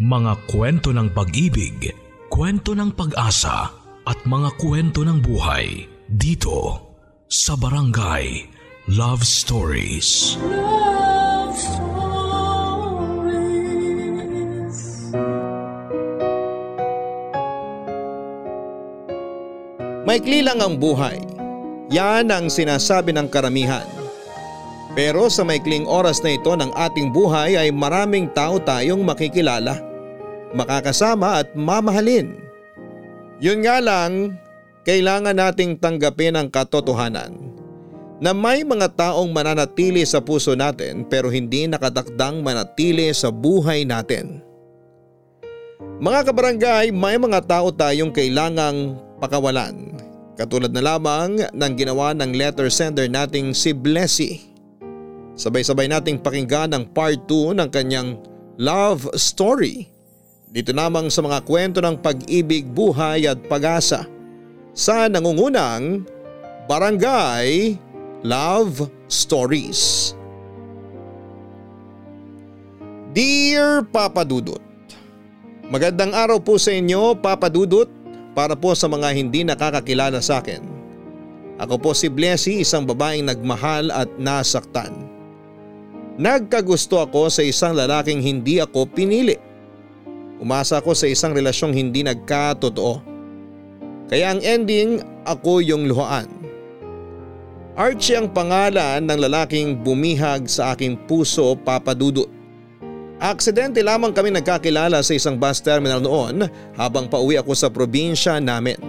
Mga kwento ng pag-ibig, kwento ng pag-asa at mga kwento ng buhay dito sa Barangay Love Stories. Love Stories. Maikli lang ang buhay. Yan ang sinasabi ng karamihan. Pero sa maikling oras na ito ng ating buhay ay maraming tao tayong makikilala, makakasama at mamahalin. Yun nga lang, kailangan nating tanggapin ang katotohanan na may mga taong mananatili sa puso natin pero hindi nakatakdang manatili sa buhay natin. Mga kabarangay, may mga tao tayong kailangang pakawalan. Katulad na lamang ng ginawa ng letter sender nating si Blessy. Sabay-sabay nating pakinggan ang part 2 ng kanyang love story. Dito namang sa mga kwento ng pag-ibig, buhay at pag-asa. Sa nangungunang Barangay Love Stories. Dear Papa Dudut, Magandang araw po sa inyo Papa Dudut para po sa mga hindi nakakakilala sa akin. Ako po si Blessy, isang babaeng nagmahal at nasaktan. Nagkagusto ako sa isang lalaking hindi ako pinili. Umasa ako sa isang relasyong hindi nagkatotoo. Kaya ang ending, ako yung luhaan. Archie ang pangalan ng lalaking bumihag sa aking puso papadudot. Aksidente lamang kami nagkakilala sa isang bus terminal noon habang pauwi ako sa probinsya namin.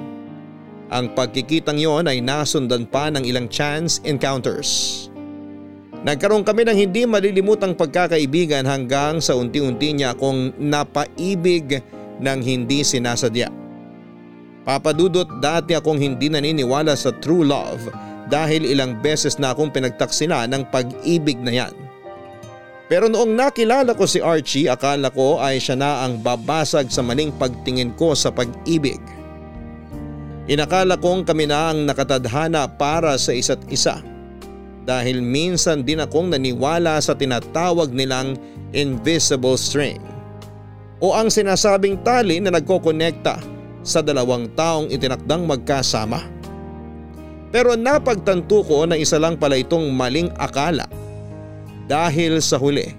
Ang pagkikitang yon ay nasundan pa ng ilang chance encounters. Nagkaroon kami ng hindi malilimutang pagkakaibigan hanggang sa unti-unti niya akong napaibig ng hindi sinasadya. Papadudot dati akong hindi naniniwala sa true love dahil ilang beses na akong pinagtaksila ng pag-ibig na yan. Pero noong nakilala ko si Archie akala ko ay siya na ang babasag sa maling pagtingin ko sa pag-ibig. Inakala kong kami na ang nakatadhana para sa isa't isa. Dahil minsan din akong naniwala sa tinatawag nilang invisible string. O ang sinasabing tali na nagkokonekta sa dalawang taong itinakdang magkasama. Pero napagtanto ko na isa lang pala itong maling akala. Dahil sa huli,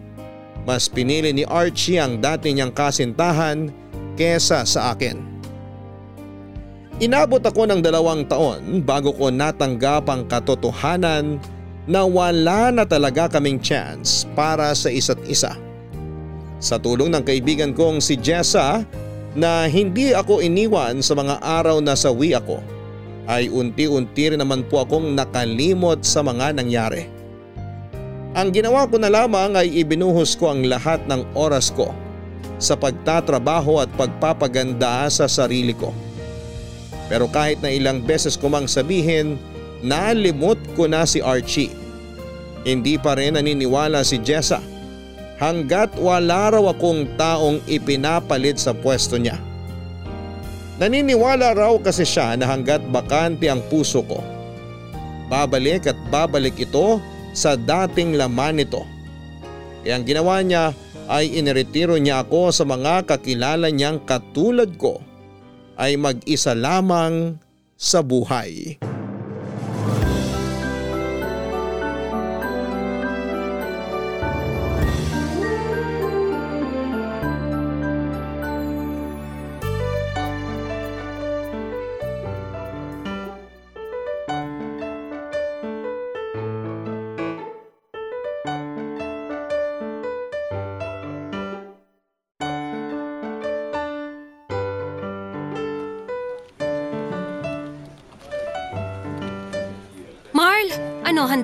mas pinili ni Archie ang dati niyang kasintahan kesa sa akin. Inabot ako ng dalawang taon bago ko natanggap ang katotohanan na wala na talaga kaming chance para sa isa't isa. Sa tulong ng kaibigan kong si Jessa na hindi ako iniwan sa mga araw na sawi ako ay unti-unti rin naman po akong nakalimot sa mga nangyari. Ang ginawa ko na lamang ay ibinuhos ko ang lahat ng oras ko sa pagtatrabaho at pagpapaganda sa sarili ko. Pero kahit na ilang beses ko mang sabihin, nalimot ko na si Archie. Hindi pa rin naniniwala si Jessa hanggat wala raw akong taong ipinapalit sa pwesto niya. Naniniwala raw kasi siya na hanggat bakante ang puso ko. Babalik at babalik ito sa dating laman nito. Kaya ang ginawa niya ay iniretiro niya ako sa mga kakilala niyang katulad ko ay mag-isa lamang sa buhay.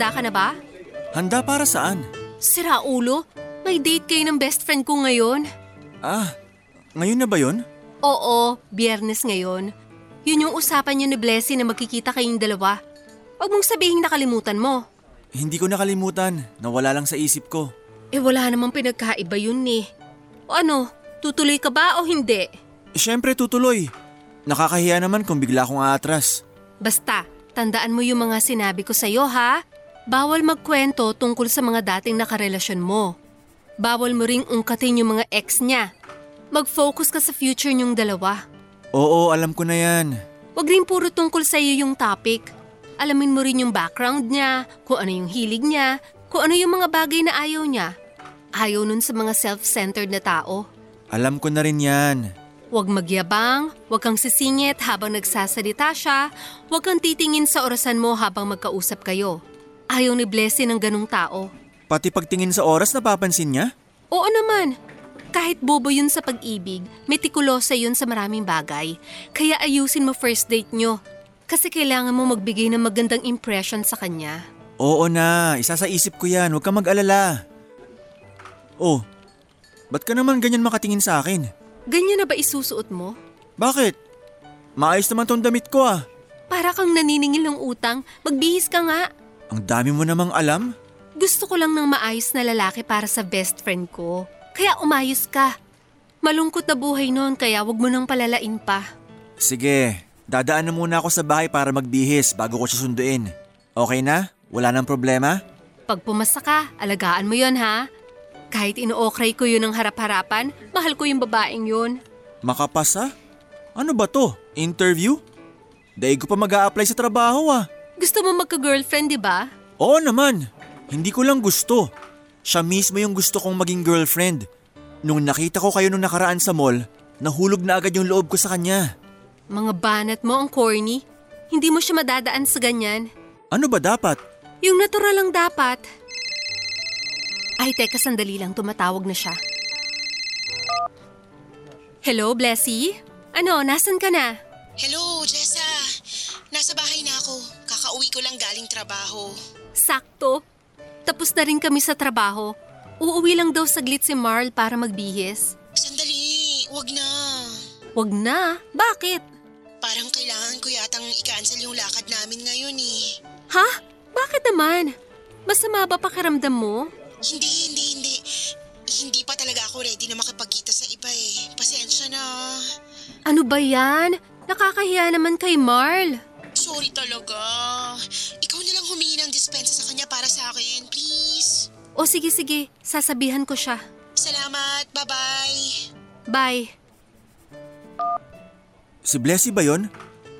Handa ka na ba? Handa para saan? Sira ulo, may date kayo ng best friend ko ngayon. Ah, ngayon na ba yon? Oo, biyernes ngayon. Yun yung usapan niyo ni Blessy na magkikita kayong dalawa. Huwag mong sabihin nakalimutan mo. Hindi ko nakalimutan. Nawala lang sa isip ko. Eh wala namang pinagkaiba yun eh. O ano, tutuloy ka ba o hindi? Siyempre tutuloy. Nakakahiya naman kung bigla akong aatras. Basta, tandaan mo yung mga sinabi ko sa'yo ha. Bawal magkwento tungkol sa mga dating nakarelasyon mo. Bawal mo ring ungkatin yung mga ex niya. Mag-focus ka sa future niyong dalawa. Oo, alam ko na yan. Huwag rin puro tungkol sa iyo yung topic. Alamin mo rin yung background niya, kung ano yung hilig niya, kung ano yung mga bagay na ayaw niya. Ayaw nun sa mga self-centered na tao. Alam ko na rin yan. Huwag magyabang, huwag kang sisingit habang nagsasalita siya, huwag kang titingin sa orasan mo habang magkausap kayo. Ayaw ni Blessy ng ganong tao. Pati pagtingin sa oras napapansin niya? Oo naman. Kahit bobo yun sa pag-ibig, metikulosa yun sa maraming bagay. Kaya ayusin mo first date nyo. Kasi kailangan mo magbigay ng magandang impression sa kanya. Oo na, isa sa isip ko yan. Huwag kang mag-alala. Oh, ba't ka naman ganyan makatingin sa akin? Ganyan na ba isusuot mo? Bakit? Maayos naman tong damit ko ah. Para kang naniningil ng utang, magbihis ka nga. Ang dami mo namang alam. Gusto ko lang ng maayos na lalaki para sa best friend ko. Kaya umayos ka. Malungkot na buhay noon kaya wag mo nang palalain pa. Sige, dadaan na muna ako sa bahay para magbihis bago ko siya sunduin. Okay na? Wala nang problema? Pag pumasa ka, alagaan mo yon ha. Kahit inookray ko yun ng harap-harapan, mahal ko yung babaeng yun. Makapasa? Ano ba to? Interview? Daig ko pa mag apply sa trabaho ah. Gusto mo magka-girlfriend, di ba? Oo naman. Hindi ko lang gusto. Siya mismo yung gusto kong maging girlfriend. Nung nakita ko kayo nung nakaraan sa mall, nahulog na agad yung loob ko sa kanya. Mga banat mo ang corny. Hindi mo siya madadaan sa ganyan. Ano ba dapat? Yung natural lang dapat. Ay, teka, sandali lang. Tumatawag na siya. Hello, Blessy? Ano, nasan ka na? Hello, Jessa. Nasa bahay na ako. Kakauwi ko lang galing trabaho. Sakto. Tapos na rin kami sa trabaho. Uuwi lang daw saglit si Marl para magbihis. Sandali, wag na. Wag na. Bakit? Parang kailangan ko yatang i-cancel yung lakad namin ngayon eh. Ha? Bakit naman? Masama ba pakiramdam mo? Hindi, hindi, hindi. Hindi pa talaga ako ready na makipagkita sa iba eh. Pasensya na. Ano ba yan? Nakakahiya naman kay Marl. Sorry talaga. Ikaw na lang humingi ng dispensa sa kanya para sa akin, please. O sige sige, sasabihan ko siya. Salamat, bye-bye. Bye. Si Blessy ba yon?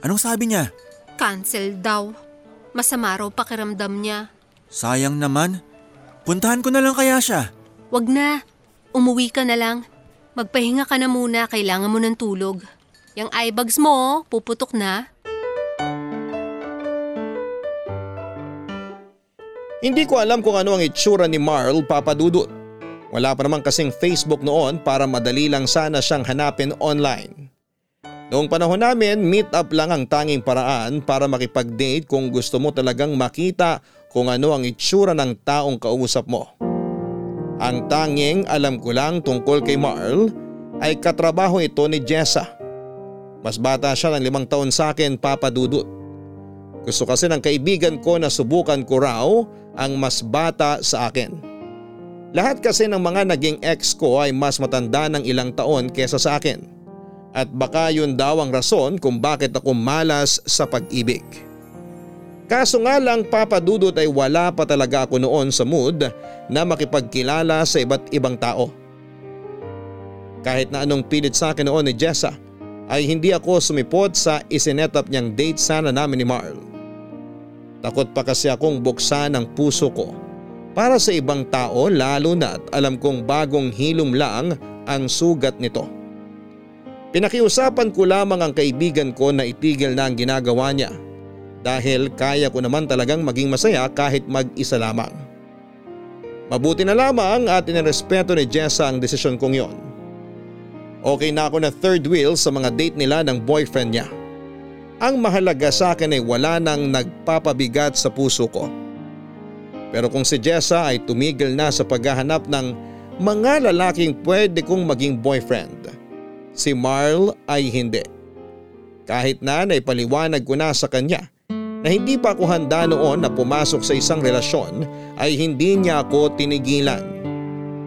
Anong sabi niya? Cancel daw. Masama raw pakiramdam niya. Sayang naman. Puntahan ko na lang kaya siya. Wag na. Umuwi ka na lang. Magpahinga ka na muna, kailangan mo ng tulog. Yang eye bags mo, oh, puputok na. Hindi ko alam kung ano ang itsura ni Marl papadudot. Wala pa naman kasing Facebook noon para madali lang sana siyang hanapin online. Noong panahon namin, meet up lang ang tanging paraan para makipag-date kung gusto mo talagang makita kung ano ang itsura ng taong kausap mo. Ang tanging alam ko lang tungkol kay Marl ay katrabaho ito ni Jessa. Mas bata siya ng limang taon sa akin papadudot. Gusto kasi ng kaibigan ko na subukan ko raw ang mas bata sa akin. Lahat kasi ng mga naging ex ko ay mas matanda ng ilang taon kesa sa akin. At baka yun daw ang rason kung bakit ako malas sa pag-ibig. Kaso nga lang papadudot ay wala pa talaga ako noon sa mood na makipagkilala sa iba't ibang tao. Kahit na anong pilit sa akin noon ni Jessa ay hindi ako sumipot sa isinetap niyang date sana namin ni Marl. Takot pa kasi akong buksan ang puso ko para sa ibang tao lalo na't alam kong bagong hilom lang ang sugat nito. Pinakiusapan ko lamang ang kaibigan ko na itigil na ang ginagawa niya dahil kaya ko naman talagang maging masaya kahit mag-isa lamang. Mabuti na lamang at inirespeto ni Jessa ang desisyon kong yon. Okay na ako na third wheel sa mga date nila ng boyfriend niya. Ang mahalaga sa akin ay wala nang nagpapabigat sa puso ko. Pero kung si Jessa ay tumigil na sa paghahanap ng mga lalaking pwede kong maging boyfriend, si Marl ay hindi. Kahit na naipaliwanag ko na sa kanya na hindi pa ako handa noon na pumasok sa isang relasyon ay hindi niya ako tinigilan.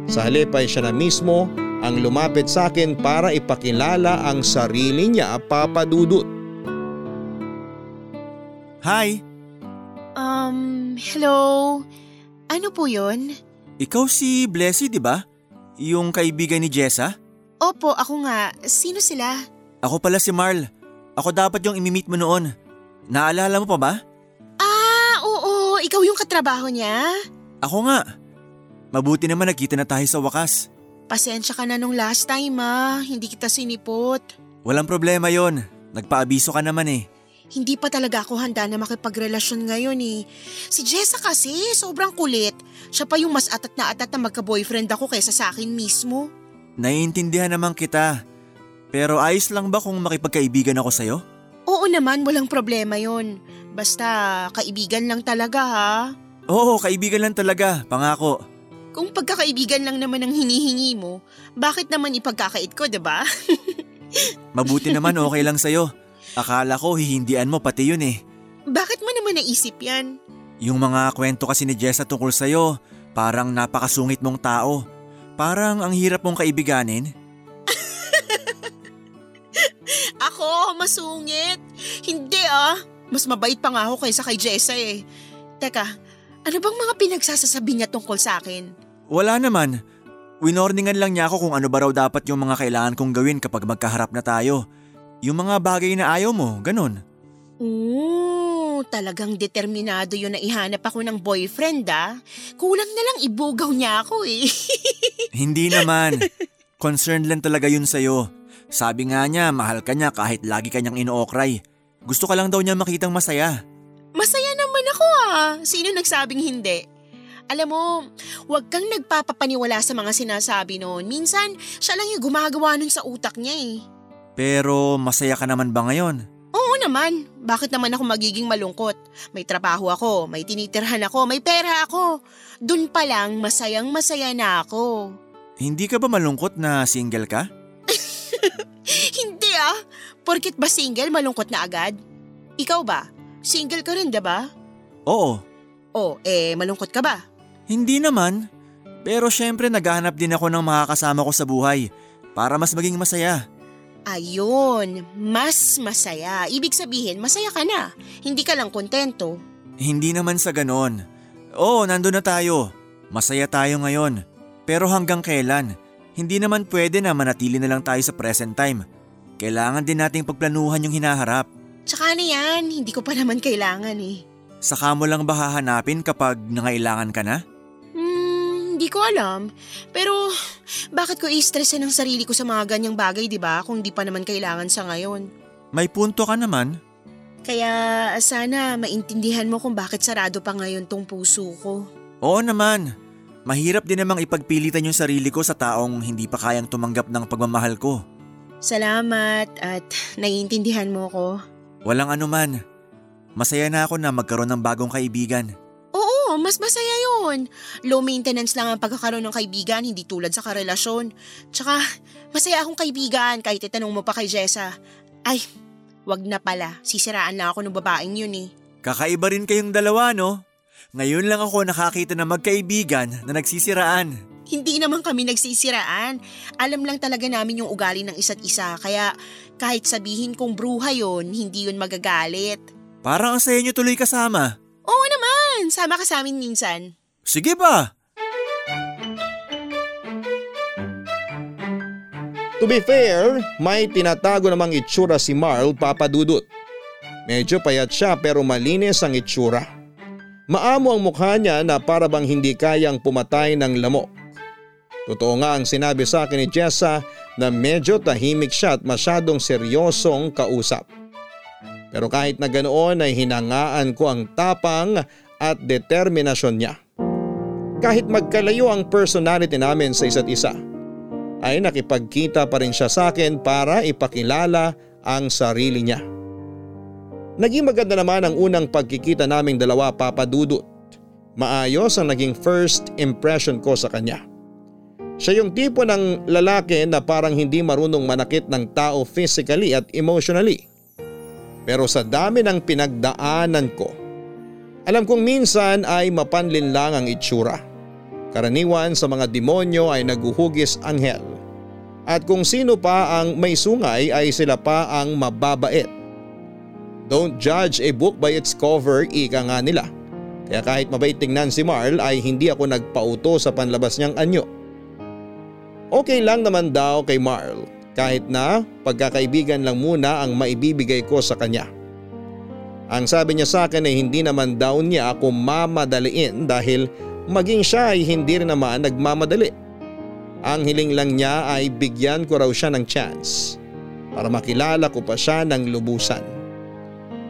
Sa halip ay siya na mismo ang lumapit sa akin para ipakilala ang sarili niya papadudot. Hi, Um, hello? Ano po yun? ikaw si Blessy di ba? Yung kaibigan ni Jessa? Opo, ako nga. Sino sila? Ako pala si Marl. Ako dapat yung imimit mo noon. Naalala mo pa ba? Ah, oo. Ikaw yung katrabaho niya? Ako nga. Mabuti naman nagkita na tayo sa wakas. Pasensya ka na nung last time ah. Hindi kita sinipot. Walang problema yon. Nagpaabiso ka naman eh. Hindi pa talaga ako handa na makipagrelasyon ngayon eh. Si Jessa kasi, sobrang kulit. Siya pa yung mas atat na atat na magka-boyfriend ako kaysa sa akin mismo. Naiintindihan naman kita. Pero ayos lang ba kung makipagkaibigan ako sa'yo? Oo naman, walang problema yon. Basta kaibigan lang talaga ha. Oo, kaibigan lang talaga, pangako. Kung pagkakaibigan lang naman ang hinihingi mo, bakit naman ipagkakait ko, 'di ba? Mabuti naman okay lang sa'yo. Akala ko hihindian mo pati yun eh. bakit mo naman naisip yan? Yung mga kwento kasi ni Jessa tungkol sa'yo, parang napakasungit mong tao. Parang ang hirap mong kaibiganin. Ako, masungit. Hindi ah. Mas mabait pa nga ako kaysa kay Jessa eh. Teka, ano bang mga pinagsasasabi niya tungkol sa akin? Wala naman. Winorningan lang niya ako kung ano ba raw dapat yung mga kailangan kong gawin kapag magkaharap na tayo. Yung mga bagay na ayaw mo, ganun. Oo, talagang determinado yun na ihanap ako ng boyfriend ah. Kulang na lang ibugaw niya ako eh. Hindi naman. Concerned lang talaga yun sa'yo. Sabi nga niya, mahal ka niya kahit lagi kanyang inookray. Gusto ka lang daw niya makitang masaya. Masaya naman ako ah. Sino nagsabing hindi? Alam mo, huwag kang nagpapapaniwala sa mga sinasabi noon. Minsan, siya lang yung gumagawa nun sa utak niya eh. Pero masaya ka naman ba ngayon? Oo naman. Bakit naman ako magiging malungkot? May trabaho ako, may tinitirhan ako, may pera ako. Doon pa lang, masayang masaya na ako. Hindi ka ba malungkot na single ka? Hindi ah. Porkit ba single, malungkot na agad? Ikaw ba? Single ka rin, ba? Oo. Oh, eh, malungkot ka ba? Hindi naman. Pero syempre naghahanap din ako ng makakasama ko sa buhay para mas maging masaya. Ayun, mas masaya. Ibig sabihin, masaya ka na. Hindi ka lang kontento. Hindi naman sa ganon. Oo, nandun na tayo. Masaya tayo ngayon. Pero hanggang kailan? Hindi naman pwede na manatili na lang tayo sa present time. Kailangan din nating pagplanuhan yung hinaharap. Tsaka na yan, hindi ko pa naman kailangan eh. Saka mo lang ba hahanapin kapag nangailangan ka na? Hindi ko alam. Pero bakit ko i-stressin ang sarili ko sa mga ganyang bagay, di ba? Kung di pa naman kailangan sa ngayon. May punto ka naman. Kaya sana maintindihan mo kung bakit sarado pa ngayon tong puso ko. Oo naman. Mahirap din namang ipagpilitan yung sarili ko sa taong hindi pa kayang tumanggap ng pagmamahal ko. Salamat at naiintindihan mo ko. Walang anuman. Masaya na ako na magkaroon ng bagong kaibigan. Oo, mas masaya yun. Low maintenance lang ang pagkakaroon ng kaibigan, hindi tulad sa karelasyon. Tsaka, masaya akong kaibigan kahit itanong mo pa kay Jessa. Ay, wag na pala. Sisiraan na ako ng babaeng yun eh. Kakaiba rin kayong dalawa no? Ngayon lang ako nakakita na magkaibigan na nagsisiraan. Hindi naman kami nagsisiraan. Alam lang talaga namin yung ugali ng isa't isa. Kaya kahit sabihin kong bruha yon, hindi yun magagalit. Parang ang saya nyo tuloy kasama. Oo naman, sama ka sa amin minsan. Sige ba? To be fair, may tinatago namang itsura si Marl papadudot. Medyo payat siya pero malinis ang itsura. Maamo ang mukha niya na para bang hindi kayang pumatay ng lamok. Totoo nga ang sinabi sa akin ni Jessa na medyo tahimik siya at masyadong seryosong kausap. Pero kahit na ganoon ay hinangaan ko ang tapang at determinasyon niya. Kahit magkalayo ang personality namin sa isa't isa, ay nakipagkita pa rin siya sa akin para ipakilala ang sarili niya. Naging maganda naman ang unang pagkikita naming dalawa papadudot. Maayos ang naging first impression ko sa kanya. Siya yung tipo ng lalaki na parang hindi marunong manakit ng tao physically at emotionally. Pero sa dami ng pinagdaanan ko, alam kong minsan ay mapanlin lang ang itsura. Karaniwan sa mga demonyo ay naguhugis anghel. At kung sino pa ang may sungay ay sila pa ang mababait. Don't judge a book by its cover, ika nga nila. Kaya kahit mabait tingnan si Marl ay hindi ako nagpauto sa panlabas niyang anyo. Okay lang naman daw kay Marl kahit na pagkakaibigan lang muna ang maibibigay ko sa kanya. Ang sabi niya sa akin ay hindi naman daw niya ako mamadaliin dahil maging siya ay hindi rin naman nagmamadali. Ang hiling lang niya ay bigyan ko raw siya ng chance para makilala ko pa siya ng lubusan.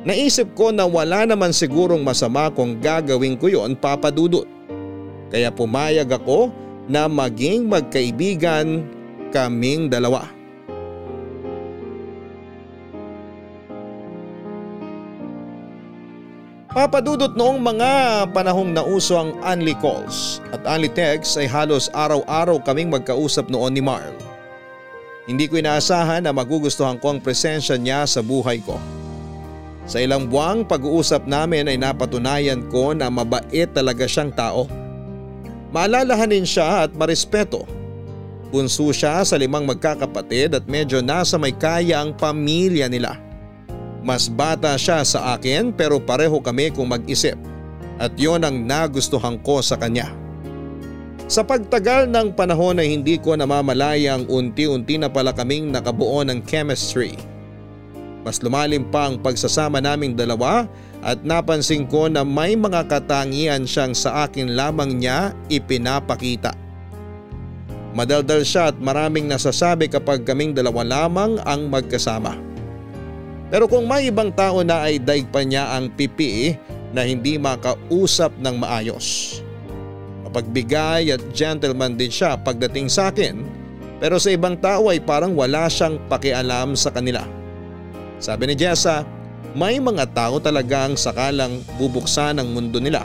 Naisip ko na wala naman sigurong masama kung gagawin ko yon papadudot. Kaya pumayag ako na maging magkaibigan kaming dalawa. Papadudot noong mga panahong nauso ang unli calls at unli texts ay halos araw-araw kaming magkausap noon ni Marl. Hindi ko inaasahan na magugustuhan ko ang presensya niya sa buhay ko. Sa ilang buwang pag-uusap namin ay napatunayan ko na mabait talaga siyang tao. Maalalahanin siya at marespeto. Bunso siya sa limang magkakapatid at medyo nasa may kaya ang pamilya nila. Mas bata siya sa akin pero pareho kami kung mag-isip at yon ang nagustuhan ko sa kanya. Sa pagtagal ng panahon ay hindi ko namamalayang unti-unti na pala kaming nakabuo ng chemistry. Mas lumalim pa ang pagsasama naming dalawa at napansin ko na may mga katangian siyang sa akin lamang niya ipinapakita. Madaldal siya at maraming nasasabi kapag kaming dalawa lamang ang magkasama. Pero kung may ibang tao na ay daig pa niya ang pipi na hindi makausap ng maayos. Mapagbigay at gentleman din siya pagdating sa akin pero sa ibang tao ay parang wala siyang pakialam sa kanila. Sabi ni Jessa, may mga tao talagang sakalang bubuksan ang mundo nila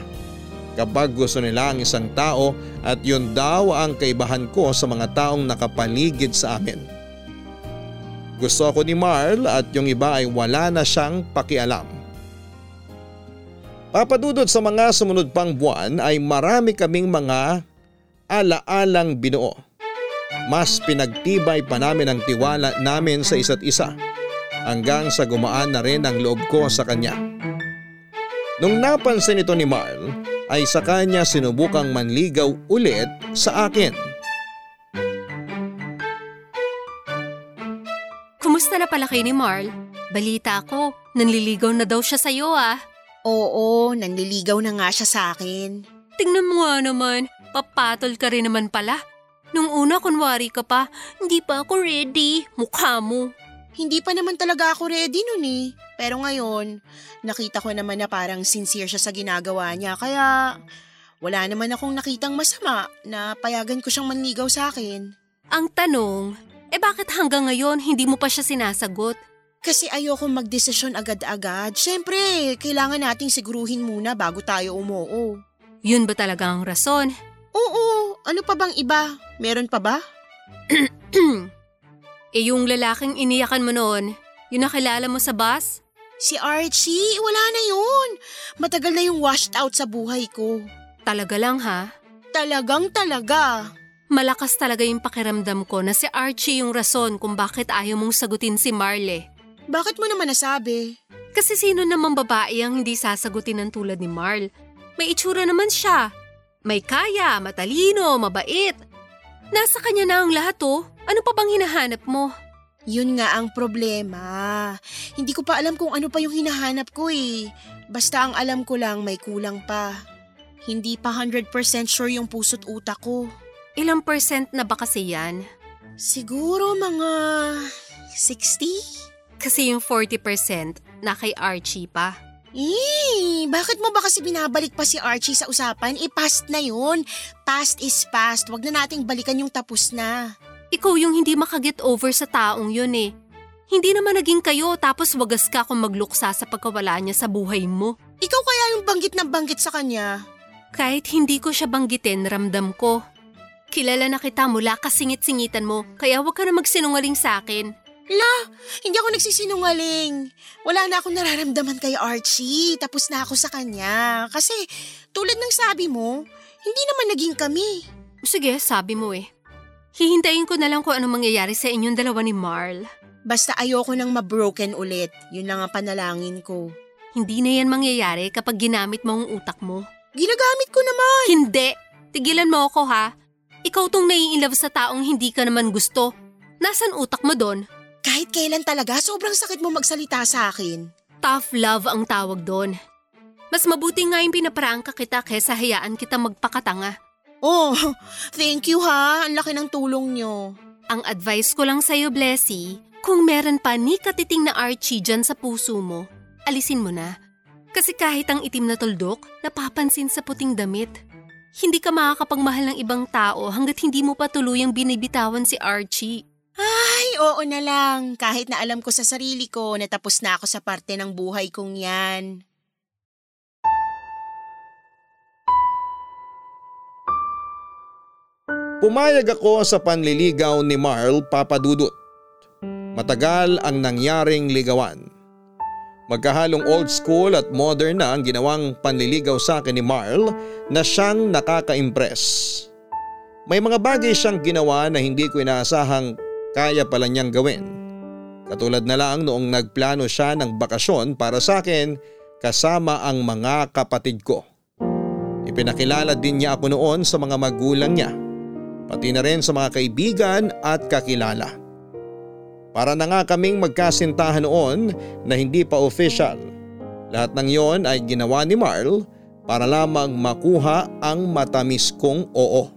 kapag gusto nila ang isang tao at yun daw ang kaibahan ko sa mga taong nakapaligid sa amin. Gusto ako ni Marl at yung iba ay wala na siyang pakialam. Papadudod sa mga sumunod pang buwan ay marami kaming mga alaalang binuo. Mas pinagtibay pa namin ang tiwala namin sa isa't isa hanggang sa gumaan na rin ang loob ko sa kanya. Nung napansin ito ni Marl ay sa kanya sinubukang manligaw ulit sa akin. Kumusta na pala kayo ni Marl? Balita ko, nanliligaw na daw siya sa'yo ah. Oo, nanliligaw na nga siya sa akin. Tingnan mo nga naman, papatol ka rin naman pala. Nung una kunwari ka pa, hindi pa ako ready, mukha mo. Hindi pa naman talaga ako ready nun eh. Pero ngayon, nakita ko naman na parang sincere siya sa ginagawa niya. Kaya wala naman akong nakitang masama na payagan ko siyang manligaw sa akin. Ang tanong, eh bakit hanggang ngayon hindi mo pa siya sinasagot? Kasi ayoko magdesisyon agad-agad. Siyempre, kailangan nating siguruhin muna bago tayo umuo. Yun ba talaga ang rason? Oo, ano pa bang iba? Meron pa ba? eh yung lalaking iniyakan mo noon, yung nakilala mo sa bus? Si Archie, wala na yun. Matagal na yung washed out sa buhay ko. Talaga lang ha? Talagang talaga. Malakas talaga yung pakiramdam ko na si Archie yung rason kung bakit ayaw mong sagutin si Marle. Bakit mo naman nasabi? Kasi sino namang babae ang hindi sasagutin ng tulad ni Marl? May itsura naman siya. May kaya, matalino, mabait. Nasa kanya na ang lahat oh. Ano pa bang hinahanap mo? Yun nga ang problema. Hindi ko pa alam kung ano pa yung hinahanap ko eh. Basta ang alam ko lang may kulang pa. Hindi pa 100% sure yung puso't utak ko. Ilang percent na ba kasi yan? Siguro mga 60? Kasi yung 40% na kay Archie pa. Eh, bakit mo ba kasi binabalik pa si Archie sa usapan? Eh, past na yun. Past is past. Huwag na nating balikan yung tapos na. Ikaw yung hindi makaget over sa taong yun eh. Hindi naman naging kayo tapos wagas ka kung magluksa sa pagkawala niya sa buhay mo. Ikaw kaya yung banggit na banggit sa kanya? Kahit hindi ko siya banggitin, ramdam ko. Kilala na kita mula kasingit-singitan mo, kaya huwag ka na magsinungaling sa akin. La, hindi ako nagsisinungaling. Wala na akong nararamdaman kay Archie. Tapos na ako sa kanya. Kasi tulad ng sabi mo, hindi naman naging kami. Sige, sabi mo eh. Hihintayin ko na lang kung anong mangyayari sa inyong dalawa ni Marl. Basta ayoko nang mabroken ulit. Yun lang ang panalangin ko. Hindi na yan mangyayari kapag ginamit mo ang utak mo. Ginagamit ko naman. Hindi! Tigilan mo ako ha. Ikaw tong nai-inlove sa taong hindi ka naman gusto. Nasaan utak mo doon? Kahit kailan talaga, sobrang sakit mo magsalita sa akin. Tough love ang tawag doon. Mas mabuti nga yung pinaparangka kita kesa hayaan kita magpakatanga. Oh, thank you ha. Ang laki ng tulong nyo. Ang advice ko lang sa'yo, Blessy, kung meron pa ni katiting na Archie dyan sa puso mo, alisin mo na. Kasi kahit ang itim na tuldok, napapansin sa puting damit. Hindi ka makakapagmahal ng ibang tao hanggat hindi mo pa tuluyang binibitawan si Archie. Ay, oo na lang. Kahit na alam ko sa sarili ko na tapos na ako sa parte ng buhay kong yan. Pumayag ako sa panliligaw ni Marl Papadudot. Matagal ang nangyaring ligawan. Magkahalong old school at modern na ang ginawang panliligaw sa akin ni Marl na siyang nakaka-impress. May mga bagay siyang ginawa na hindi ko inaasahang kaya pala niyang gawin. Katulad na lang noong nagplano siya ng bakasyon para sa akin kasama ang mga kapatid ko. Ipinakilala din niya ako noon sa mga magulang niya pati na rin sa mga kaibigan at kakilala. Para na nga kaming magkasintahan noon na hindi pa official. Lahat ng yon ay ginawa ni Marl para lamang makuha ang matamis kong oo.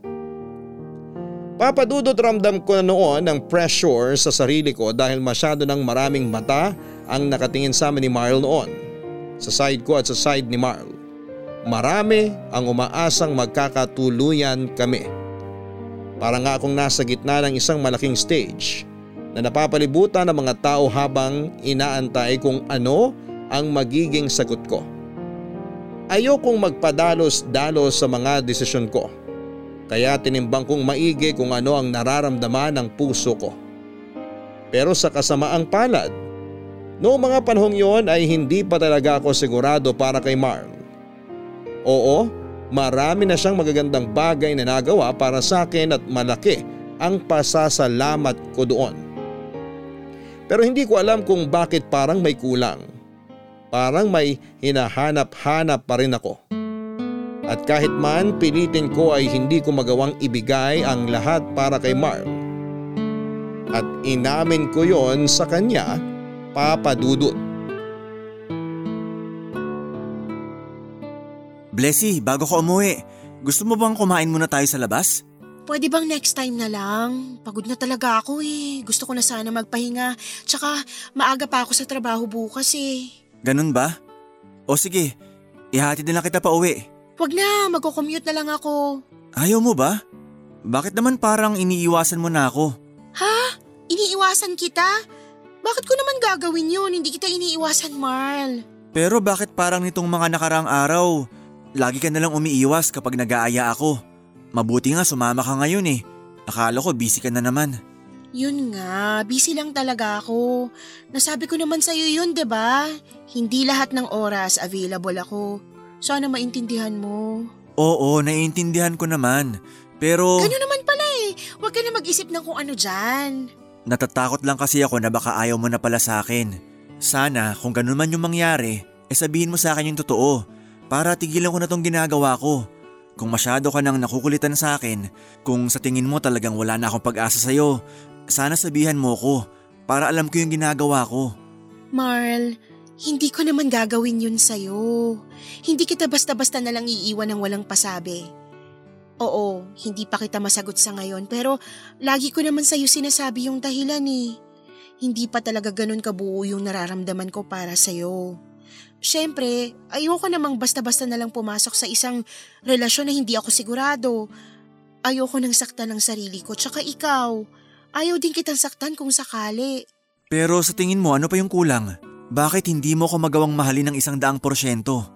Papadudot ramdam ko na noon ang pressure sa sarili ko dahil masyado ng maraming mata ang nakatingin sa amin ni Marl noon. Sa side ko at sa side ni Marl. Marami ang umaasang magkakatuluyan kami. Para nga akong nasa gitna ng isang malaking stage na napapalibutan ng mga tao habang inaantay kung ano ang magiging sagot ko. Ayokong magpadalos-dalos sa mga desisyon ko. Kaya tinimbang kong maigi kung ano ang nararamdaman ng puso ko. Pero sa kasamaang palad, noong mga panahong yon ay hindi pa talaga ako sigurado para kay Marl. Oo, Marami na siyang magagandang bagay na nagawa para sa akin at malaki ang pasasalamat ko doon. Pero hindi ko alam kung bakit parang may kulang. Parang may hinahanap-hanap pa rin ako. At kahit man pilitin ko ay hindi ko magawang ibigay ang lahat para kay Marl. At inamin ko yon sa kanya, Papa Dudut. Blessy, bago ko umuwi, gusto mo bang kumain muna tayo sa labas? Pwede bang next time na lang? Pagod na talaga ako eh. Gusto ko na sana magpahinga. Tsaka maaga pa ako sa trabaho bukas eh. Ganun ba? O sige, ihatid na lang kita pa uwi. Wag na, magko-commute na lang ako. Ayaw mo ba? Bakit naman parang iniiwasan mo na ako? Ha? Iniiwasan kita? Bakit ko naman gagawin yun? Hindi kita iniiwasan, Marl. Pero bakit parang nitong mga nakarang araw, Lagi ka nalang umiiwas kapag nag-aaya ako. Mabuti nga sumama ka ngayon eh. Akala ko busy ka na naman. Yun nga, busy lang talaga ako. Nasabi ko naman sa'yo yun, ba? Diba? Hindi lahat ng oras available ako. Sana maintindihan mo. Oo, naiintindihan ko naman. Pero… Gano'n naman pala eh. Huwag ka na mag-isip ng kung ano dyan. Natatakot lang kasi ako na baka ayaw mo na pala sa akin. Sana kung ganun man yung mangyari, eh sabihin mo sa akin yung totoo para tigilan ko na tong ginagawa ko. Kung masyado ka nang nakukulitan sa akin, kung sa tingin mo talagang wala na akong pag-asa sa'yo, sana sabihan mo ko para alam ko yung ginagawa ko. Marl, hindi ko naman gagawin yun sa'yo. Hindi kita basta-basta na lang iiwan ng walang pasabi. Oo, hindi pa kita masagot sa ngayon pero lagi ko naman sa'yo sinasabi yung dahilan eh. Hindi pa talaga ganun kabuo yung nararamdaman ko para sa'yo. Siyempre, ayoko namang basta-basta na lang pumasok sa isang relasyon na hindi ako sigurado. Ayoko nang saktan ng sarili ko, tsaka ikaw. Ayaw din kitang saktan kung sakali. Pero sa tingin mo, ano pa yung kulang? Bakit hindi mo ko magawang mahalin ng isang daang porsyento?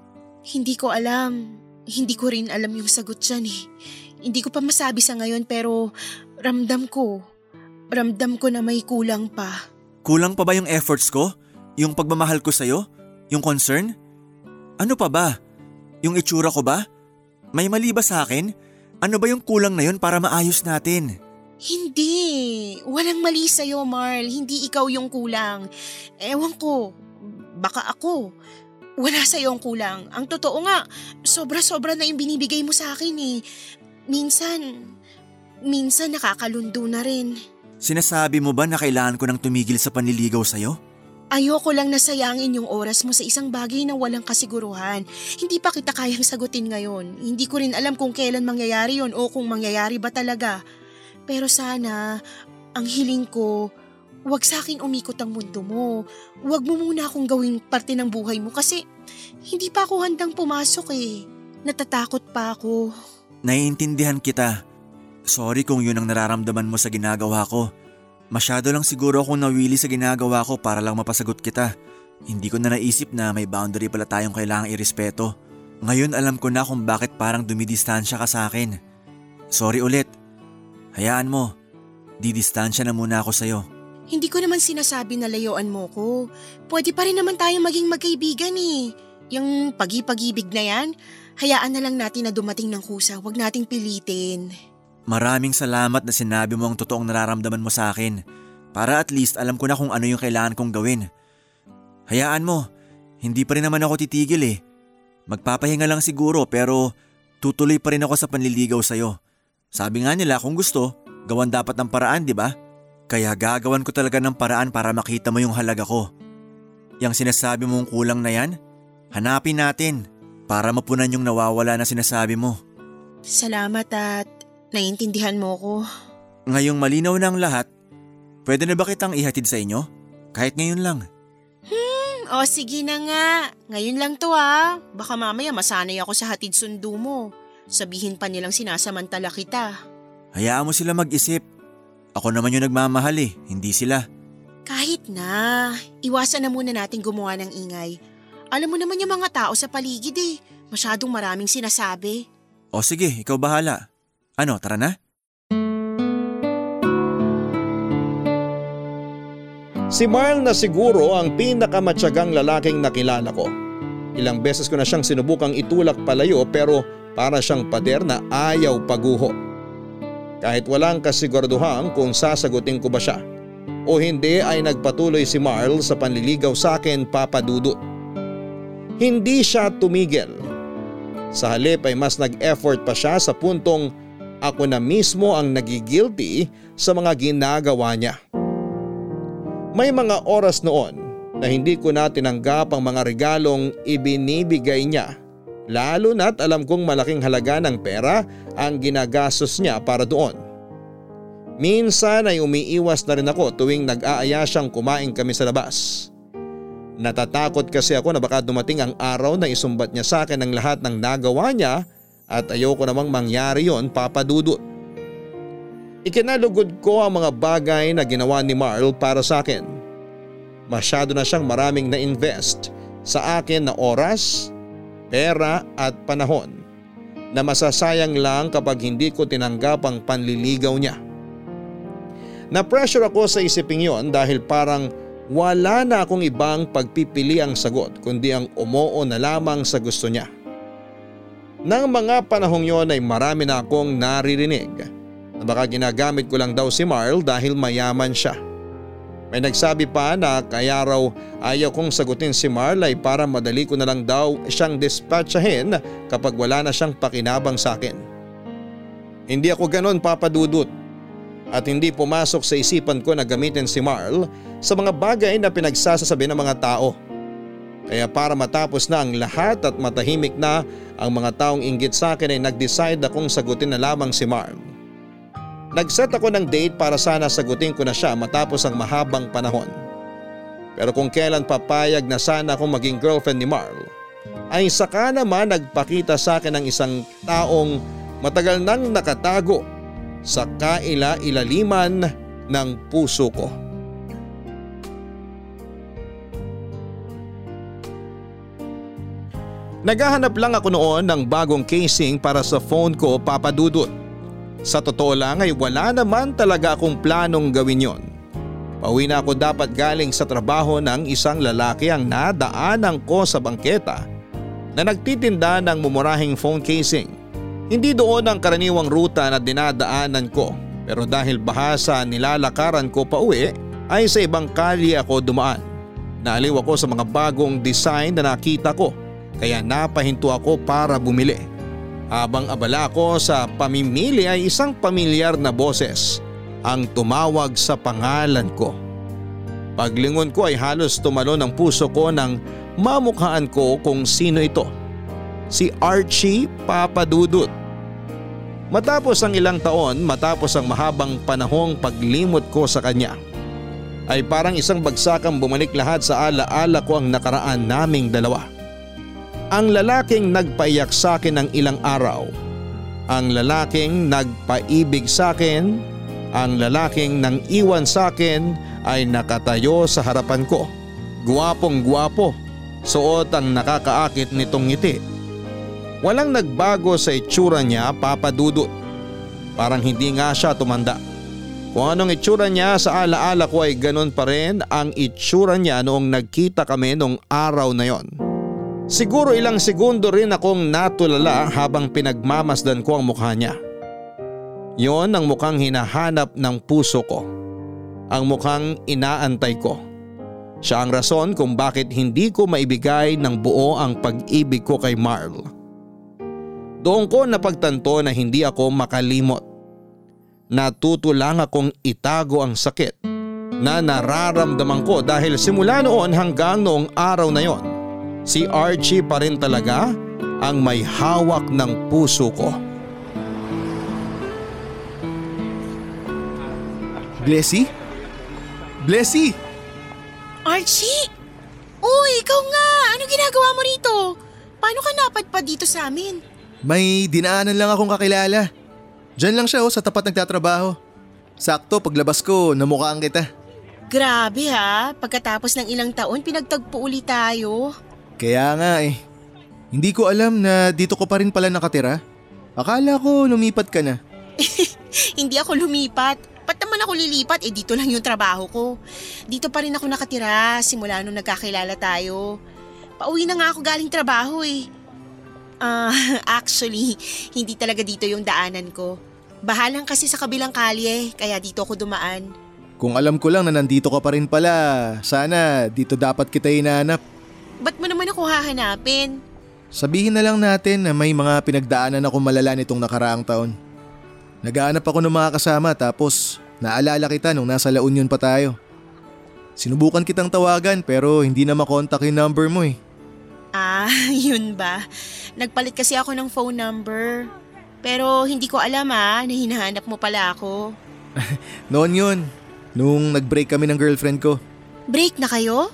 Hindi ko alam. Hindi ko rin alam yung sagot dyan eh. Hindi ko pa masabi sa ngayon pero ramdam ko. Ramdam ko na may kulang pa. Kulang pa ba yung efforts ko? Yung pagmamahal ko sa'yo? Yung concern? Ano pa ba? Yung itsura ko ba? May mali ba sa akin? Ano ba yung kulang na yun para maayos natin? Hindi. Walang mali sa'yo, Marl. Hindi ikaw yung kulang. Ewan ko. Baka ako. Wala sa'yo ang kulang. Ang totoo nga, sobra-sobra na yung binibigay mo sa akin eh. Minsan, minsan nakakalundo na rin. Sinasabi mo ba na kailangan ko nang tumigil sa panliligaw sa'yo? Ayoko lang nasayangin yung oras mo sa isang bagay na walang kasiguruhan. Hindi pa kita kayang sagutin ngayon. Hindi ko rin alam kung kailan mangyayari yon o kung mangyayari ba talaga. Pero sana, ang hiling ko, wag sa akin umikot ang mundo mo. Wag mo muna akong gawing parte ng buhay mo kasi hindi pa ako handang pumasok eh. Natatakot pa ako. Naiintindihan kita. Sorry kung yun ang nararamdaman mo sa ginagawa ko. Masyado lang siguro akong nawili sa ginagawa ko para lang mapasagot kita. Hindi ko na naisip na may boundary pala tayong kailangang irespeto. Ngayon alam ko na kung bakit parang dumidistansya ka sa akin. Sorry ulit. Hayaan mo. Didistansya na muna ako sa'yo. Hindi ko naman sinasabi na layuan mo ko. Pwede pa rin naman tayo maging magkaibigan eh. Yung pag-ibig na yan, hayaan na lang natin na dumating ng kusa. Huwag nating pilitin. Maraming salamat na sinabi mo ang totoong nararamdaman mo sa akin para at least alam ko na kung ano yung kailangan kong gawin. Hayaan mo, hindi pa rin naman ako titigil eh. Magpapahinga lang siguro pero tutuloy pa rin ako sa panliligaw sa'yo. Sabi nga nila kung gusto, gawan dapat ng paraan di ba? Kaya gagawan ko talaga ng paraan para makita mo yung halaga ko. Yang sinasabi mong kulang na yan, hanapin natin para mapunan yung nawawala na sinasabi mo. Salamat at Naiintindihan mo ko. Ngayong malinaw na ang lahat, pwede na ba kitang ihatid sa inyo? Kahit ngayon lang. Hmm, o sige na nga. Ngayon lang to ah. Baka mamaya masanay ako sa hatid sundo mo. Sabihin pa nilang sinasamantala kita. Hayaan mo sila mag-isip. Ako naman yung nagmamahal eh, hindi sila. Kahit na. Iwasan na muna natin gumawa ng ingay. Alam mo naman yung mga tao sa paligid eh. Masyadong maraming sinasabi. O sige, ikaw bahala. Ano, tara na? Si Marl na siguro ang pinakamatyagang lalaking nakilala ko. Ilang beses ko na siyang sinubukang itulak palayo pero para siyang pader na ayaw paguho. Kahit walang kasiguraduhan kung sasagutin ko ba siya o hindi ay nagpatuloy si Marl sa panliligaw sa akin papadudot. Hindi siya tumigil. Sa halip ay mas nag-effort pa siya sa puntong ako na mismo ang nagigilty sa mga ginagawa niya. May mga oras noon na hindi ko na tinanggap ang mga regalong ibinibigay niya lalo na't alam kong malaking halaga ng pera ang ginagastos niya para doon. Minsan ay umiiwas na rin ako tuwing nag-aaya siyang kumain kami sa labas. Natatakot kasi ako na baka dumating ang araw na isumbat niya sa akin ang lahat ng nagawa niya at ayoko namang mangyari yon papadudot. Ikinalugod ko ang mga bagay na ginawa ni Marl para sa akin. Masyado na siyang maraming na-invest sa akin na oras, pera at panahon na masasayang lang kapag hindi ko tinanggap ang panliligaw niya. Na-pressure ako sa isiping yon dahil parang wala na akong ibang pagpipili ang sagot kundi ang umoo na lamang sa gusto niya. Nang mga panahong yon ay marami na akong naririnig na baka ginagamit ko lang daw si Marl dahil mayaman siya. May nagsabi pa na kaya raw ayaw kong sagutin si Marl ay para madali ko na lang daw siyang dispatchahin kapag wala na siyang pakinabang sa akin. Hindi ako ganon papadudot at hindi pumasok sa isipan ko na gamitin si Marl sa mga bagay na pinagsasasabi ng mga tao. Kaya para matapos na ang lahat at matahimik na ang mga taong inggit sa akin ay nag-decide akong sagutin na lamang si Marm. Nag-set ako ng date para sana sagutin ko na siya matapos ang mahabang panahon. Pero kung kailan papayag na sana akong maging girlfriend ni Marl, ay saka naman nagpakita sa akin ng isang taong matagal nang nakatago sa kaila-ilaliman ng puso ko. Naghahanap lang ako noon ng bagong casing para sa phone ko papadudot. Sa totoo lang ay wala naman talaga akong planong gawin yon. Pauwi na ako dapat galing sa trabaho ng isang lalaki ang nadaanan ko sa bangketa na nagtitinda ng mumurahing phone casing. Hindi doon ang karaniwang ruta na dinadaanan ko pero dahil bahasa nilalakaran ko pa uwi ay sa ibang kalye ako dumaan. Naaliw ako sa mga bagong design na nakita ko kaya napahinto ako para bumili. Habang abala ako sa pamimili ay isang pamilyar na boses ang tumawag sa pangalan ko. Paglingon ko ay halos tumalo ng puso ko nang mamukhaan ko kung sino ito. Si Archie Papadudut. Matapos ang ilang taon, matapos ang mahabang panahong paglimot ko sa kanya, ay parang isang bagsakang bumalik lahat sa alaala ko ang nakaraan naming dalawa. Ang lalaking nagpaiyak sa akin ng ilang araw. Ang lalaking nagpaibig sa akin. Ang lalaking nang iwan sa akin ay nakatayo sa harapan ko. Guwapong guwapo. Suot ang nakakaakit nitong ngiti. Walang nagbago sa itsura niya papadudot. Parang hindi nga siya tumanda. Kung anong itsura niya sa alaala ko ay ganun pa rin ang itsura niya noong nagkita kami noong araw na yon. Siguro ilang segundo rin akong natulala habang pinagmamasdan ko ang mukha niya. Yon ang mukhang hinahanap ng puso ko. Ang mukhang inaantay ko. Siya ang rason kung bakit hindi ko maibigay ng buo ang pag-ibig ko kay Marl. Doon ko napagtanto na hindi ako makalimot. Natuto lang akong itago ang sakit na nararamdaman ko dahil simula noon hanggang noong araw na yon, si Archie pa rin talaga ang may hawak ng puso ko. Blessy? Blessy! Archie! Uy, ikaw nga! Ano ginagawa mo rito? Paano ka napadpad dito sa amin? May dinaanan lang akong kakilala. Diyan lang siya oh, sa tapat nagtatrabaho. Sakto, paglabas ko, namukhaan kita. Grabe ha, pagkatapos ng ilang taon pinagtagpo ulit tayo. Kaya nga eh. Hindi ko alam na dito ko pa rin pala nakatira. Akala ko lumipat ka na. Hindi ako lumipat. Ba't naman ako lilipat? Eh dito lang yung trabaho ko. Dito pa rin ako nakatira simula nung nagkakilala tayo. Pauwi na nga ako galing trabaho eh. Ah, actually, hindi talaga dito yung daanan ko. Bahalang kasi sa kabilang kalye, kaya dito ako dumaan. Kung alam ko lang na nandito ka pa rin pala, sana dito dapat kita hinanap. Ba't mo naman ako hahanapin? Sabihin na lang natin na may mga pinagdaanan ako malala nitong nakaraang taon. Nagaanap ako ng mga kasama tapos naalala kita nung nasa La Union pa tayo. Sinubukan kitang tawagan pero hindi na makontak yung number mo eh. Ah, yun ba? Nagpalit kasi ako ng phone number. Pero hindi ko alam ah, na hinahanap mo pala ako. Noon yun, nung nag-break kami ng girlfriend ko. Break na kayo?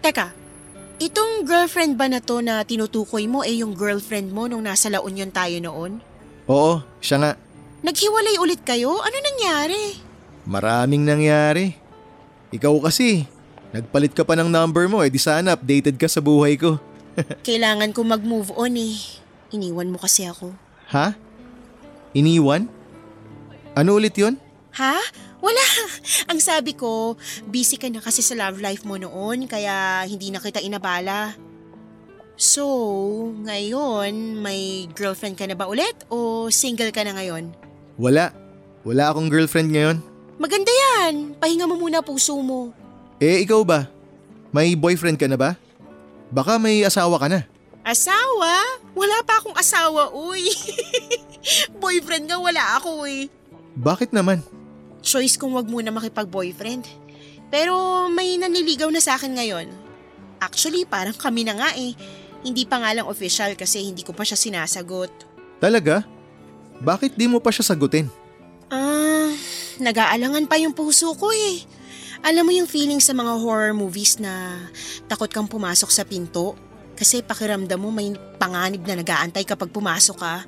Teka, itong girlfriend ba na to na tinutukoy mo eh yung girlfriend mo nung nasa La Union tayo noon? Oo, siya nga. Naghiwalay ulit kayo? Ano nangyari? Maraming nangyari. Ikaw kasi, nagpalit ka pa ng number mo eh di sana updated ka sa buhay ko. Kailangan ko mag-move on eh. Iniwan mo kasi ako. Ha? Iniwan? Ano ulit yon? Ha? Wala. Ang sabi ko, busy ka na kasi sa love life mo noon kaya hindi na kita inabala. So, ngayon, may girlfriend ka na ba ulit o single ka na ngayon? Wala. Wala akong girlfriend ngayon. Maganda yan. Pahinga mo muna puso mo. Eh ikaw ba? May boyfriend ka na ba? Baka may asawa ka na. Asawa? Wala pa akong asawa, uy. Boyfriend nga wala ako eh. Bakit naman? Choice kong wag muna makipag-boyfriend. Pero may naniligaw na sa akin ngayon. Actually, parang kami na nga eh. Hindi pa nga lang official kasi hindi ko pa siya sinasagot. Talaga? Bakit di mo pa siya sagutin? Ah, nag-aalangan pa yung puso ko eh. Alam mo yung feeling sa mga horror movies na takot kang pumasok sa pinto? Kasi pakiramdam mo may panganib na nag-aantay kapag pumasok ka.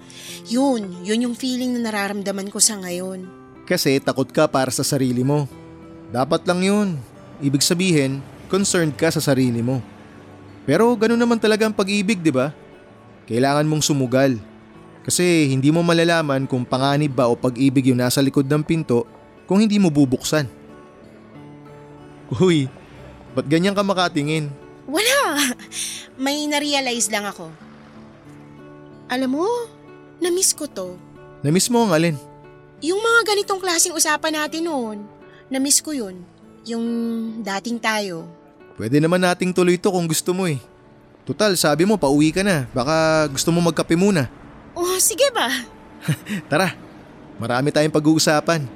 Yun, yun yung feeling na nararamdaman ko sa ngayon. Kasi takot ka para sa sarili mo. Dapat lang yun. Ibig sabihin, concerned ka sa sarili mo. Pero ganun naman talaga ang pag-ibig, di ba? Kailangan mong sumugal. Kasi hindi mo malalaman kung panganib ba o pag-ibig yung nasa likod ng pinto kung hindi mo bubuksan. Uy, ba't ganyan ka makatingin? Wala! May narealize lang ako. Alam mo, na-miss ko to. Namiss mo ang alin? Yung mga ganitong klaseng usapan natin noon, na-miss ko yun. Yung dating tayo. Pwede naman nating tuloy to kung gusto mo eh. Total, sabi mo pauwi ka na. Baka gusto mo magkape muna. Oh, sige ba? Tara, marami tayong pag-uusapan.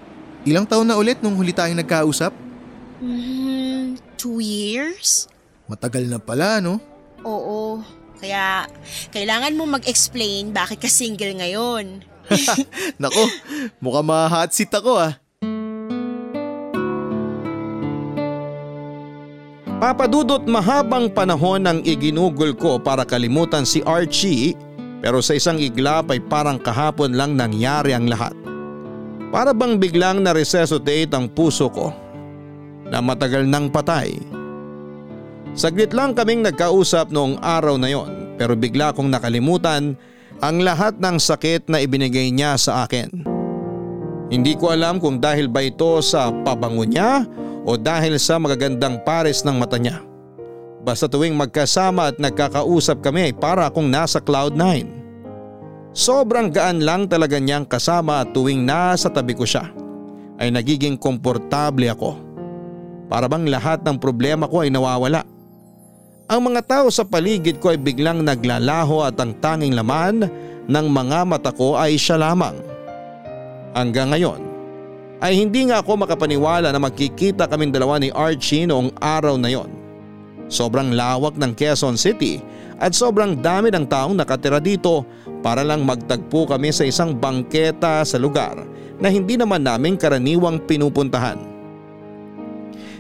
Ilang taon na ulit nung huli tayong nagkausap? Hmm, two years? Matagal na pala, no? Oo. Kaya, kailangan mo mag-explain bakit ka single ngayon. Nako, mukhang ma-hot seat ako ah. Papadudot mahabang panahon ang iginugol ko para kalimutan si Archie pero sa isang iglap ay parang kahapon lang nangyari ang lahat. Para bang biglang na-resuscitate ang puso ko na matagal nang patay. Saglit lang kaming nagkausap noong araw na yon pero bigla kong nakalimutan ang lahat ng sakit na ibinigay niya sa akin. Hindi ko alam kung dahil ba ito sa pabango niya o dahil sa magagandang pares ng mata niya. Basta tuwing magkasama at nagkakausap kami ay para akong nasa cloud 9. Sobrang gaan lang talaga niyang kasama at tuwing nasa tabi ko siya ay nagiging komportable ako. Para bang lahat ng problema ko ay nawawala. Ang mga tao sa paligid ko ay biglang naglalaho at ang tanging laman ng mga mata ko ay siya lamang. Hanggang ngayon ay hindi nga ako makapaniwala na magkikita kaming dalawa ni Archie noong araw na yon. Sobrang lawak ng Quezon City at sobrang dami ng taong nakatira dito para lang magtagpo kami sa isang bangketa sa lugar na hindi naman namin karaniwang pinupuntahan.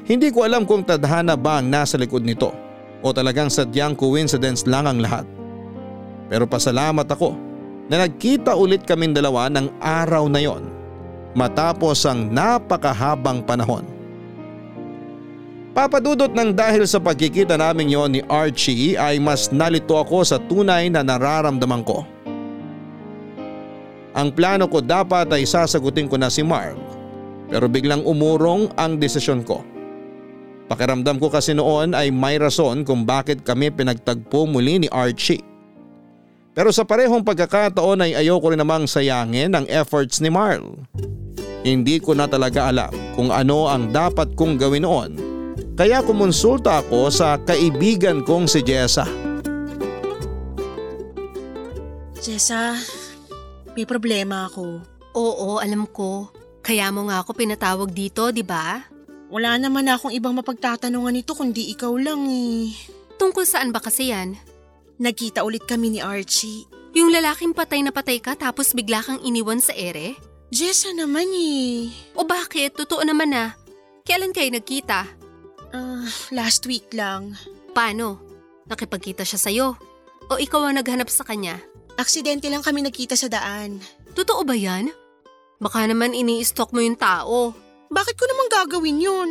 Hindi ko alam kung tadhana ba ang nasa likod nito o talagang sadyang coincidence lang ang lahat. Pero pasalamat ako na nagkita ulit kaming dalawa ng araw na yon matapos ang napakahabang panahon. Papadudot ng dahil sa pagkikita namin yon ni Archie ay mas nalito ako sa tunay na nararamdaman ko. Ang plano ko dapat ay sasagutin ko na si Mark pero biglang umurong ang desisyon ko. Pakiramdam ko kasi noon ay may rason kung bakit kami pinagtagpo muli ni Archie. Pero sa parehong pagkakataon ay ayoko rin namang sayangin ang efforts ni Marl. Hindi ko na talaga alam kung ano ang dapat kong gawin noon kaya kumonsulta ako sa kaibigan kong si Jessa. Jessa, may problema ako. Oo, alam ko. Kaya mo nga ako pinatawag dito, di ba? Wala naman akong ibang mapagtatanungan nito kundi ikaw lang eh. Tungkol saan ba kasi yan? Nagkita ulit kami ni Archie. Yung lalaking patay na patay ka tapos bigla kang iniwan sa ere? Jessa naman eh. O bakit? Totoo naman na. Kailan kayo nagkita? Ah, last week lang. Paano? Nakipagkita siya sa'yo? O ikaw ang naghanap sa kanya? Aksidente lang kami nagkita sa daan. Totoo ba yan? Baka naman ini-stalk mo yung tao. Bakit ko naman gagawin yun?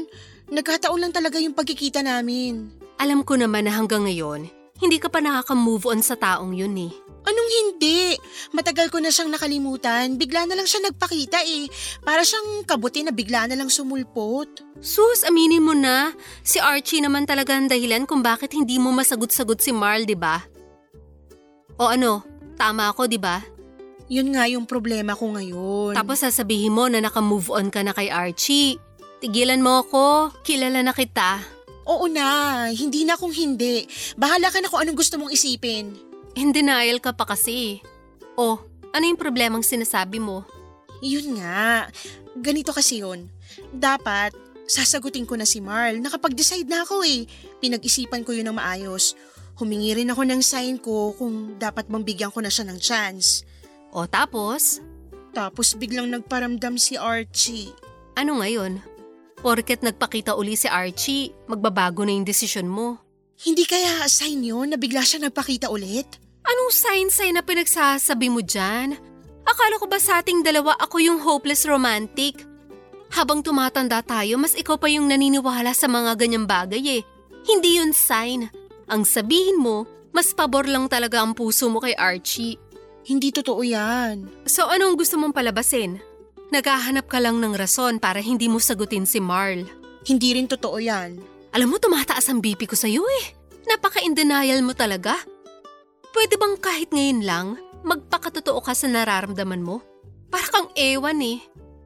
Nagkataon lang talaga yung pagkikita namin. Alam ko naman na hanggang ngayon, hindi ka pa nakaka-move on sa taong yun eh. Anong hindi? Matagal ko na siyang nakalimutan. Bigla na lang siya nagpakita eh. Para siyang kabuti na bigla na lang sumulpot. Sus, aminin mo na. Si Archie naman talaga ang dahilan kung bakit hindi mo masagot-sagot si Marl, di ba? O ano, tama ako, di ba? Yun nga yung problema ko ngayon. Tapos sasabihin mo na naka-move on ka na kay Archie. Tigilan mo ako, kilala na kita. Oo na, hindi na kung hindi. Bahala ka na kung anong gusto mong isipin. In denial ka pa kasi. Oh, ano yung problemang sinasabi mo? Yun nga, ganito kasi yun. Dapat, sasagutin ko na si Marl. Nakapag-decide na ako eh. Pinag-isipan ko yun ng maayos. Humingi rin ako ng sign ko kung dapat bang bigyan ko na siya ng chance. O tapos, Tapos biglang nagparamdam si Archie. ano ngayon? Porket nagpakita uli si Archie, magbabago na yung desisyon mo. Hindi kaya sign yun na bigla siya nagpakita ulit? Anong sign-sign na pinagsasabi mo dyan? Akala ko ba sa ating dalawa ako yung hopeless romantic? Habang tumatanda tayo, mas ikaw pa yung naniniwala sa mga ganyang bagay eh. Hindi yun sign. Ang sabihin mo, mas pabor lang talaga ang puso mo kay Archie. Hindi totoo yan. So anong gusto mong palabasin? Naghahanap ka lang ng rason para hindi mo sagutin si Marl. Hindi rin totoo yan. Alam mo, tumataas ang BP ko sa'yo eh. Napaka-in denial mo talaga. Pwede bang kahit ngayon lang, magpakatotoo ka sa nararamdaman mo? Para kang ewan eh.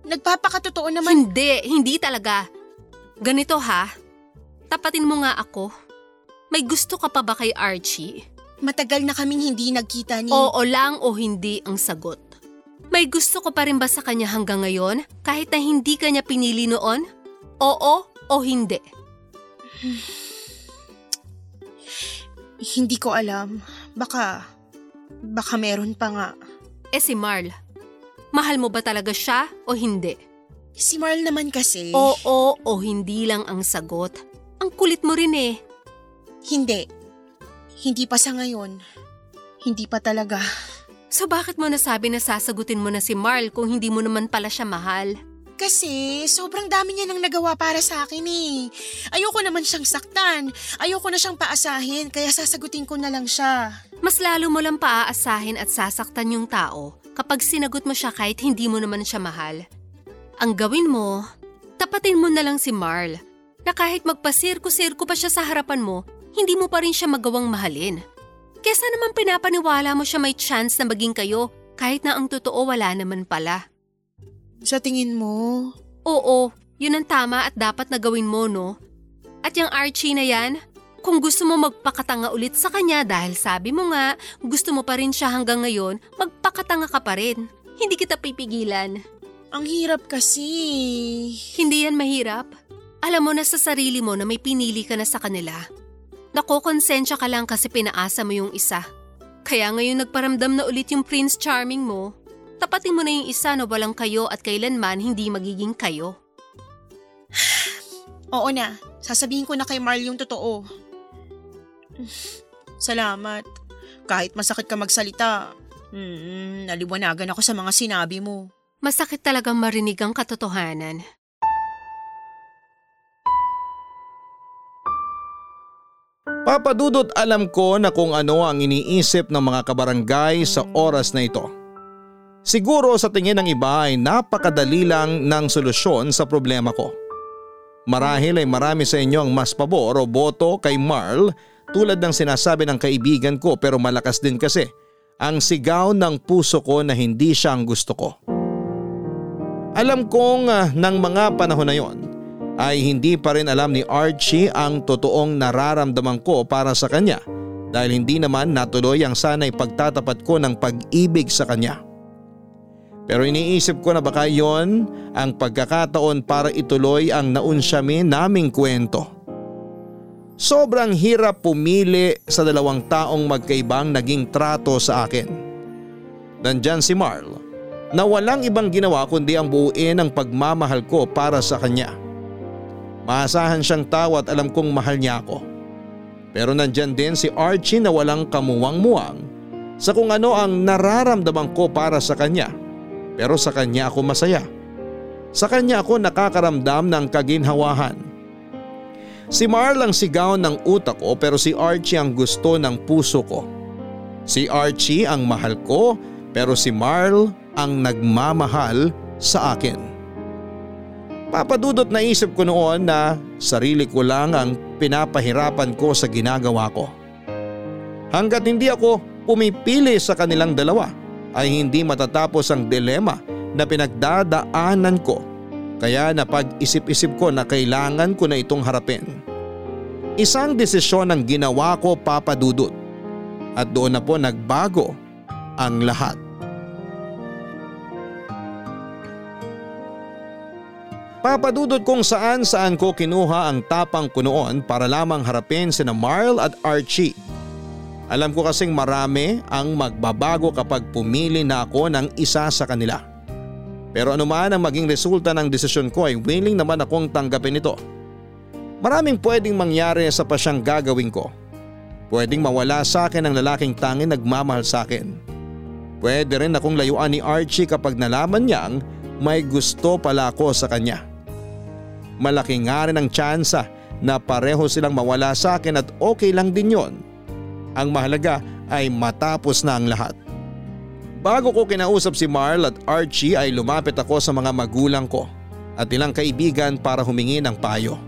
Nagpapakatotoo naman. Hindi, hindi talaga. Ganito ha, tapatin mo nga ako. May gusto ka pa ba kay Archie? Matagal na kaming hindi nagkita ni... Oo lang o hindi ang sagot. May gusto ko pa rin ba sa kanya hanggang ngayon kahit na hindi kanya pinili noon? Oo o hindi? Hindi ko alam. Baka... Baka meron pa nga. Eh si Marl, mahal mo ba talaga siya o hindi? Si Marl naman kasi... Oo o hindi lang ang sagot. Ang kulit mo rin eh. Hindi. Hindi pa sa ngayon. Hindi pa talaga. So bakit mo nasabi na sasagutin mo na si Marl kung hindi mo naman pala siya mahal? Kasi sobrang dami niya nang nagawa para sa akin eh. Ayoko naman siyang saktan. Ayoko na siyang paasahin kaya sasagutin ko na lang siya. Mas lalo mo lang paaasahin at sasaktan yung tao kapag sinagot mo siya kahit hindi mo naman siya mahal. Ang gawin mo, tapatin mo na lang si Marl na kahit magpasirko-sirko pa siya sa harapan mo, hindi mo pa rin siya magawang mahalin. Kesa naman pinapaniwala mo siya may chance na maging kayo kahit na ang totoo wala naman pala. Sa tingin mo? Oo, yun ang tama at dapat na gawin mo, no? At yung Archie na yan, kung gusto mo magpakatanga ulit sa kanya dahil sabi mo nga, gusto mo pa rin siya hanggang ngayon, magpakatanga ka pa rin. Hindi kita pipigilan. Ang hirap kasi. Hindi yan mahirap. Alam mo na sa sarili mo na may pinili ka na sa kanila. Nakokonsensya ka lang kasi pinaasa mo yung isa. Kaya ngayon nagparamdam na ulit yung Prince Charming mo. Tapatin mo na yung isa na walang kayo at kailanman hindi magiging kayo. Oo na, sasabihin ko na kay Marl yung totoo. Salamat. Kahit masakit ka magsalita, hmm, naliwanagan ako sa mga sinabi mo. Masakit talagang marinig ang katotohanan. Papadudot alam ko na kung ano ang iniisip ng mga kabarangay sa oras na ito. Siguro sa tingin ng iba ay napakadali lang ng solusyon sa problema ko. Marahil ay marami sa inyo ang mas pabor o boto kay Marl tulad ng sinasabi ng kaibigan ko pero malakas din kasi ang sigaw ng puso ko na hindi siya ang gusto ko. Alam kong uh, ng mga panahon na yon ay hindi pa rin alam ni Archie ang totoong nararamdaman ko para sa kanya dahil hindi naman natuloy ang sanay pagtatapat ko ng pag-ibig sa kanya. Pero iniisip ko na baka yon ang pagkakataon para ituloy ang naunsyami naming kwento. Sobrang hirap pumili sa dalawang taong magkaibang naging trato sa akin. Nandyan si Marl na walang ibang ginawa kundi ang buuin ang pagmamahal ko para sa kanya. Maasahan siyang tao at alam kong mahal niya ako. Pero nandyan din si Archie na walang kamuwang-muwang sa kung ano ang nararamdaman ko para sa kanya. Pero sa kanya ako masaya. Sa kanya ako nakakaramdam ng kaginhawahan. Si Marl ang sigaw ng utak ko pero si Archie ang gusto ng puso ko. Si Archie ang mahal ko pero si Marl ang nagmamahal sa akin. Papadudot na isip ko noon na sarili ko lang ang pinapahirapan ko sa ginagawa ko. Hanggat hindi ako pumipili sa kanilang dalawa ay hindi matatapos ang dilema na pinagdadaanan ko kaya napag-isip-isip ko na kailangan ko na itong harapin. Isang desisyon ang ginawa ko papadudot at doon na po nagbago ang lahat. Papadudot kung saan saan ko kinuha ang tapang ko noon para lamang harapin sina Marl at Archie. Alam ko kasing marami ang magbabago kapag pumili na ako ng isa sa kanila. Pero anuman ang maging resulta ng desisyon ko ay willing naman akong tanggapin ito. Maraming pwedeng mangyari sa pasyang gagawin ko. Pwedeng mawala sa akin ang lalaking tanging nagmamahal sa akin. Pwede rin akong layuan ni Archie kapag nalaman niyang may gusto pala ako sa kanya. Malaki nga rin ang tsansa na pareho silang mawala sa akin at okay lang din yon. Ang mahalaga ay matapos na ang lahat. Bago ko kinausap si Marl at Archie ay lumapit ako sa mga magulang ko at ilang kaibigan para humingi ng payo.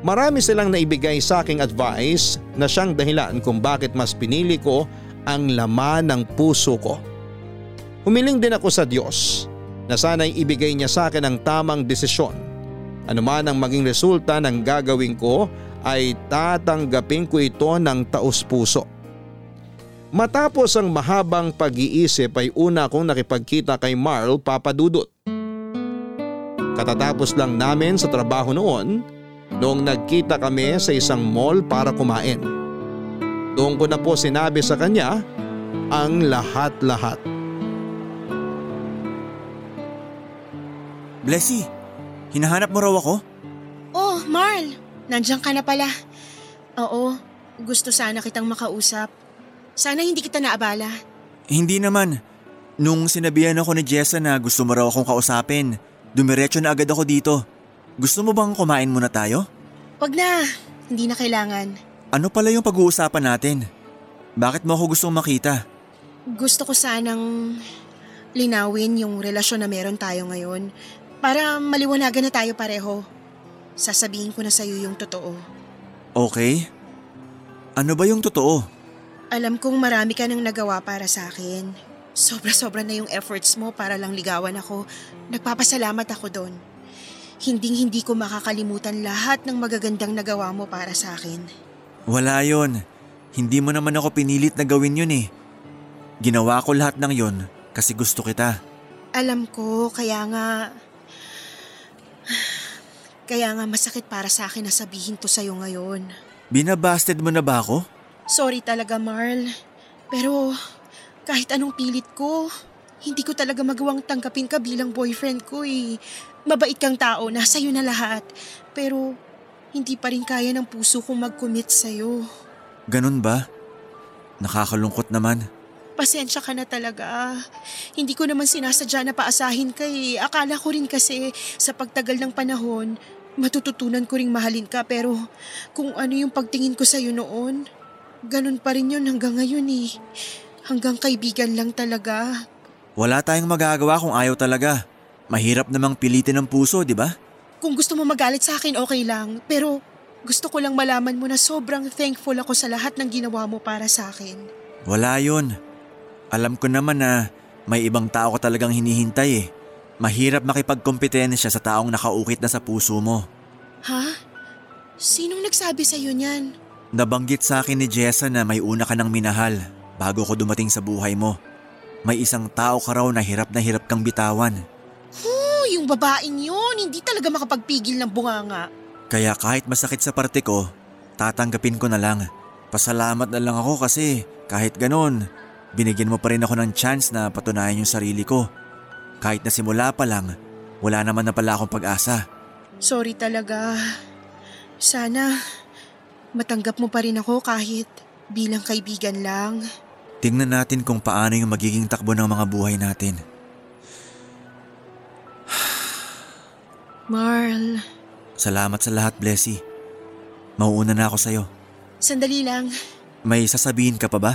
Marami silang naibigay sa aking advice na siyang dahilan kung bakit mas pinili ko ang laman ng puso ko. Humiling din ako sa Diyos na sana'y ibigay niya sa akin ang tamang desisyon. Ano man ang maging resulta ng gagawin ko ay tatanggapin ko ito ng taos puso. Matapos ang mahabang pag-iisip ay una akong nakipagkita kay Marl Papadudot. Katatapos lang namin sa trabaho noon noong nagkita kami sa isang mall para kumain. Doon ko na po sinabi sa kanya ang lahat-lahat. Blessy, hinahanap mo raw ako? Oh, Marl, nandiyan ka na pala. Oo, gusto sana kitang makausap. Sana hindi kita naabala. Hindi naman. Nung sinabihan ako ni Jessa na gusto mo raw akong kausapin, dumiretso na agad ako dito. Gusto mo bang kumain muna tayo? Wag na, hindi na kailangan. Ano pala yung pag-uusapan natin? Bakit mo ako gustong makita? Gusto ko sanang linawin yung relasyon na meron tayo ngayon para maliwanagan na tayo pareho. Sasabihin ko na sa'yo yung totoo. Okay. Ano ba yung totoo? Alam kong marami ka nang nagawa para sa akin. Sobra-sobra na yung efforts mo para lang ligawan ako. Nagpapasalamat ako doon. Hinding hindi ko makakalimutan lahat ng magagandang nagawa mo para sa akin. Wala yon. Hindi mo naman ako pinilit na gawin yun eh. Ginawa ko lahat ng yon kasi gusto kita. Alam ko, kaya nga... Kaya nga masakit para sa akin na sabihin to sa'yo ngayon. Binabasted mo na ba ako? Sorry talaga, Marl. Pero kahit anong pilit ko, hindi ko talaga magawang tanggapin ka bilang boyfriend ko eh. Mabait kang tao, nasa iyo na lahat. Pero hindi pa rin kaya ng puso kong mag-commit sa'yo. Ganun ba? Nakakalungkot naman. Pasensya ka na talaga. Hindi ko naman sinasadya na paasahin ka eh. Akala ko rin kasi sa pagtagal ng panahon, matututunan ko ring mahalin ka pero kung ano yung pagtingin ko sa'yo noon, ganun pa rin yun hanggang ngayon eh. Hanggang kaibigan lang talaga. Wala tayong magagawa kung ayaw talaga. Mahirap namang pilitin ng puso, di ba? Kung gusto mo magalit sa akin, okay lang. Pero gusto ko lang malaman mo na sobrang thankful ako sa lahat ng ginawa mo para sa akin. Wala yun. Alam ko naman na may ibang tao ka talagang hinihintay eh. Mahirap makipagkompetensya sa taong nakaukit na sa puso mo. Ha? Sinong nagsabi sa'yo niyan? Nabanggit sa akin ni Jessa na may una ka ng minahal bago ko dumating sa buhay mo. May isang tao ka raw na hirap na hirap kang bitawan. Oh, yung babaeng yun, hindi talaga makapagpigil ng bunganga. Kaya kahit masakit sa parte ko, tatanggapin ko na lang. Pasalamat na lang ako kasi kahit ganon, binigyan mo pa rin ako ng chance na patunayan yung sarili ko. Kahit na simula pa lang, wala naman na pala akong pag-asa. Sorry talaga. Sana matanggap mo pa rin ako kahit bilang kaibigan lang. Tingnan natin kung paano yung magiging takbo ng mga buhay natin. Marl, Salamat sa lahat, Blessy. Mauuna na ako sa'yo. sandali lang. May sasabihin ka pa ba?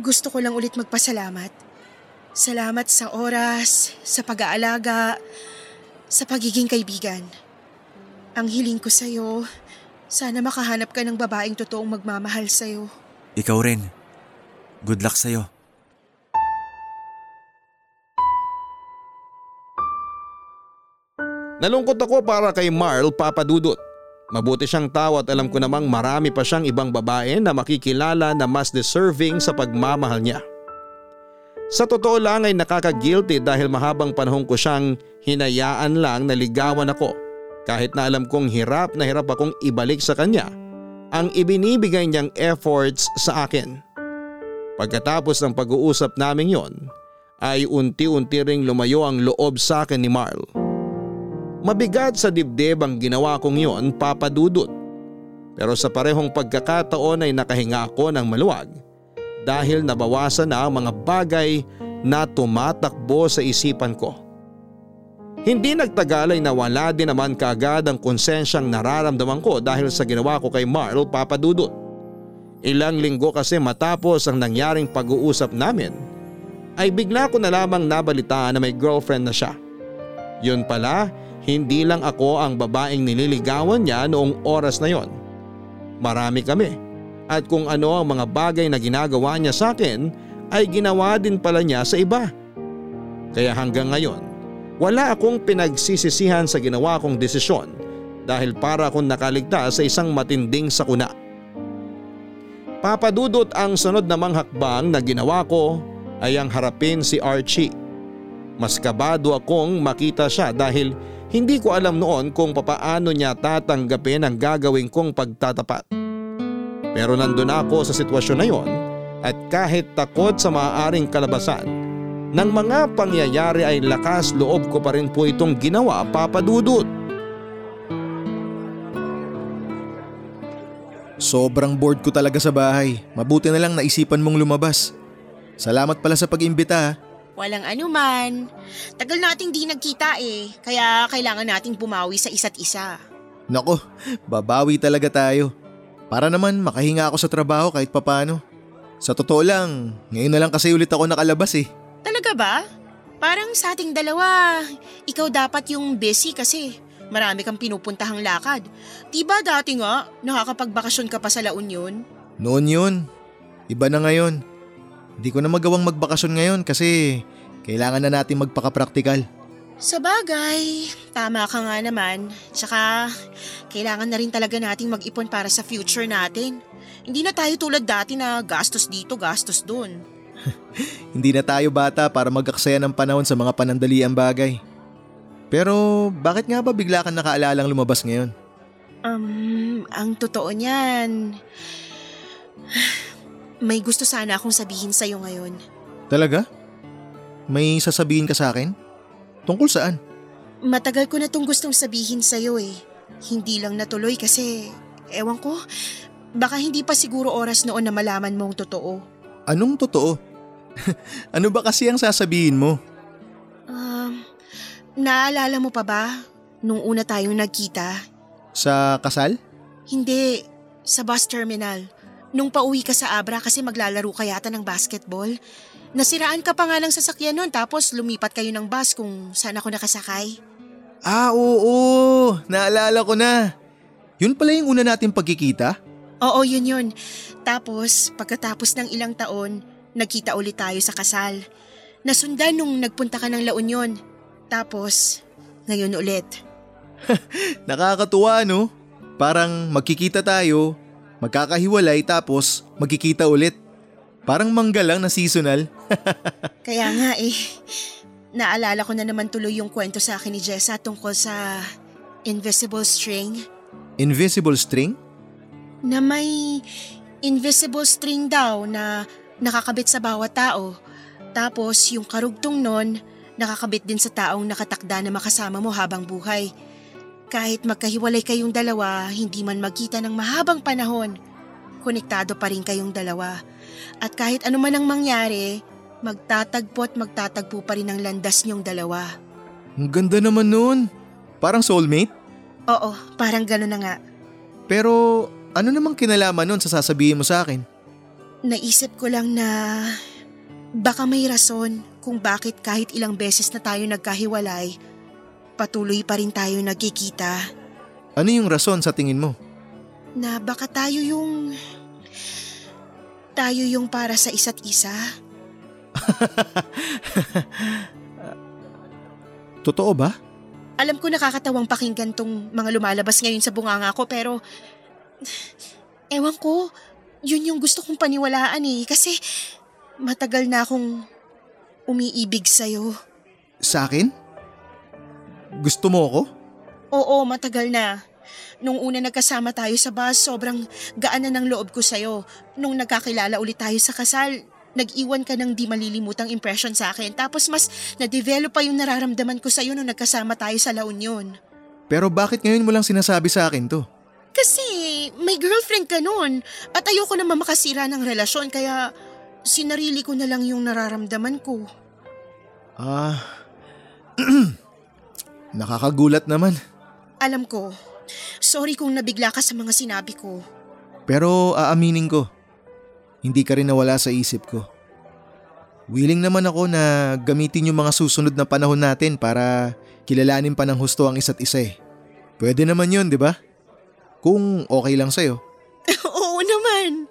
Gusto ko lang ulit magpasalamat. Salamat sa oras, sa pag-aalaga, sa pagiging kaibigan. Ang hiling ko sa'yo, sana makahanap ka ng babaeng totoong magmamahal sa'yo. Ikaw rin. Good luck sa'yo. Nalungkot ako para kay Marl Papadudot. Mabuti siyang tao at alam ko namang marami pa siyang ibang babae na makikilala na mas deserving sa pagmamahal niya. Sa totoo lang ay nakaka-guilty dahil mahabang panahon ko siyang hinayaan lang na ligawan ako kahit na alam kong hirap na hirap akong ibalik sa kanya ang ibinibigay niyang efforts sa akin. Pagkatapos ng pag-uusap namin yon ay unti-unti ring lumayo ang loob sa akin ni Marl. Mabigat sa dibdib ang ginawa kong yon papadudot. Pero sa parehong pagkakataon ay nakahinga ako ng maluwag dahil nabawasan na ang mga bagay na tumatakbo sa isipan ko. Hindi nagtagal ay nawala din naman kaagad ang konsensyang nararamdaman ko dahil sa ginawa ko kay Marl papadudot. Ilang linggo kasi matapos ang nangyaring pag-uusap namin ay bigla ko na lamang nabalitaan na may girlfriend na siya. Yun pala, hindi lang ako ang babaeng nililigawan niya noong oras na yon. Marami kami at kung ano ang mga bagay na ginagawa niya sa akin ay ginawa din pala niya sa iba. Kaya hanggang ngayon, wala akong pinagsisisihan sa ginawa kong desisyon dahil para akong nakaligtas sa isang matinding sakuna. Papadudot ang sunod namang hakbang na ginawa ko ay ang harapin si Archie. Mas kabado akong makita siya dahil hindi ko alam noon kung papaano niya tatanggapin ang gagawin kong pagtatapat. Pero nandun ako sa sitwasyon na yon at kahit takot sa maaaring kalabasan ng mga pangyayari ay lakas loob ko pa rin po itong ginawa papadudot. Sobrang bored ko talaga sa bahay. Mabuti na lang naisipan mong lumabas. Salamat pala sa pag-imbita. Walang anuman. Tagal nating di nagkita eh, kaya kailangan nating bumawi sa isa't isa. Nako, babawi talaga tayo. Para naman makahinga ako sa trabaho kahit papano. Sa totoo lang, ngayon na lang kasi ulit ako nakalabas eh. Talaga ba? Parang sa ating dalawa, ikaw dapat yung busy kasi marami kang pinupuntahang lakad. Diba dati nga, nakakapagbakasyon ka pa sa La Union? Noon yun. Iba na ngayon. Hindi ko na magawang magbakasyon ngayon kasi kailangan na natin magpaka-practical. Sa bagay, tama ka nga naman. Tsaka, kailangan na rin talaga nating mag-ipon para sa future natin. Hindi na tayo tulad dati na gastos dito, gastos dun. Hindi na tayo bata para mag-aksaya ng panahon sa mga panandaliang bagay. Pero bakit nga ba bigla kang nakaalalang lumabas ngayon? Um, ang totoo niyan, may gusto sana akong sabihin sa'yo ngayon. Talaga? May sasabihin ka sa akin? Tungkol saan? Matagal ko na tong gustong sabihin sa'yo eh. Hindi lang natuloy kasi, ewan ko, baka hindi pa siguro oras noon na malaman mong totoo. Anong totoo? ano ba kasi ang sasabihin mo? Um, naalala mo pa ba nung una tayong nagkita? Sa kasal? Hindi, sa bus terminal. Nung pauwi ka sa Abra kasi maglalaro ka yata ng basketball. Nasiraan ka pa nga ng sasakyan nun tapos lumipat kayo ng bus kung saan ako nakasakay. Ah, oo. Naalala ko na. Yun pala yung una natin pagkikita? Oo, yun yun. Tapos, pagkatapos ng ilang taon, nagkita ulit tayo sa kasal. Nasundan nung nagpunta ka ng La Union. Tapos, ngayon ulit. Nakakatuwa no? Parang magkikita tayo, magkakahiwalay tapos magkikita ulit. Parang mangga lang na seasonal. Kaya nga eh, naalala ko na naman tuloy yung kwento sa akin ni Jessa tungkol sa invisible string. Invisible string? Na may invisible string daw na nakakabit sa bawat tao. Tapos yung karugtong nun, nakakabit din sa taong nakatakda na makasama mo habang buhay. Kahit magkahiwalay kayong dalawa, hindi man magkita ng mahabang panahon, konektado pa rin kayong dalawa. At kahit ano man ang mangyari, magtatagpo at magtatagpo pa rin ang landas niyong dalawa. Ang ganda naman nun. Parang soulmate? Oo, parang gano'n na nga. Pero ano namang kinalaman nun sa sasabihin mo sa akin? Naisip ko lang na baka may rason kung bakit kahit ilang beses na tayo nagkahiwalay, patuloy pa rin tayo nagkikita. Ano yung rason sa tingin mo? Na baka tayo yung... Tayo yung para sa isa't isa. Totoo ba? Alam ko nakakatawang pakinggan tong mga lumalabas ngayon sa bunganga ko pero... Ewan ko, yun yung gusto kong paniwalaan eh kasi matagal na akong umiibig sa'yo. Sa akin? Gusto mo ako? Oo, matagal na. Nung una nagkasama tayo sa bus, sobrang gaan na ng loob ko sa'yo. Nung nagkakilala ulit tayo sa kasal, nag-iwan ka ng di malilimutang impression sa akin. Tapos mas na-develop pa yung nararamdaman ko sa'yo nung nagkasama tayo sa La Union. Pero bakit ngayon mo lang sinasabi sa akin to? Kasi may girlfriend ka noon at ayoko naman makasira ng relasyon kaya sinarili ko na lang yung nararamdaman ko. Ah, nakakagulat naman. Alam ko, sorry kung nabigla ka sa mga sinabi ko. Pero aaminin ko, hindi ka rin nawala sa isip ko. Willing naman ako na gamitin yung mga susunod na panahon natin para kilalanin pa ng husto ang isa't isa eh. Pwede naman yun, di ba? Kung okay lang sa'yo. Oo naman.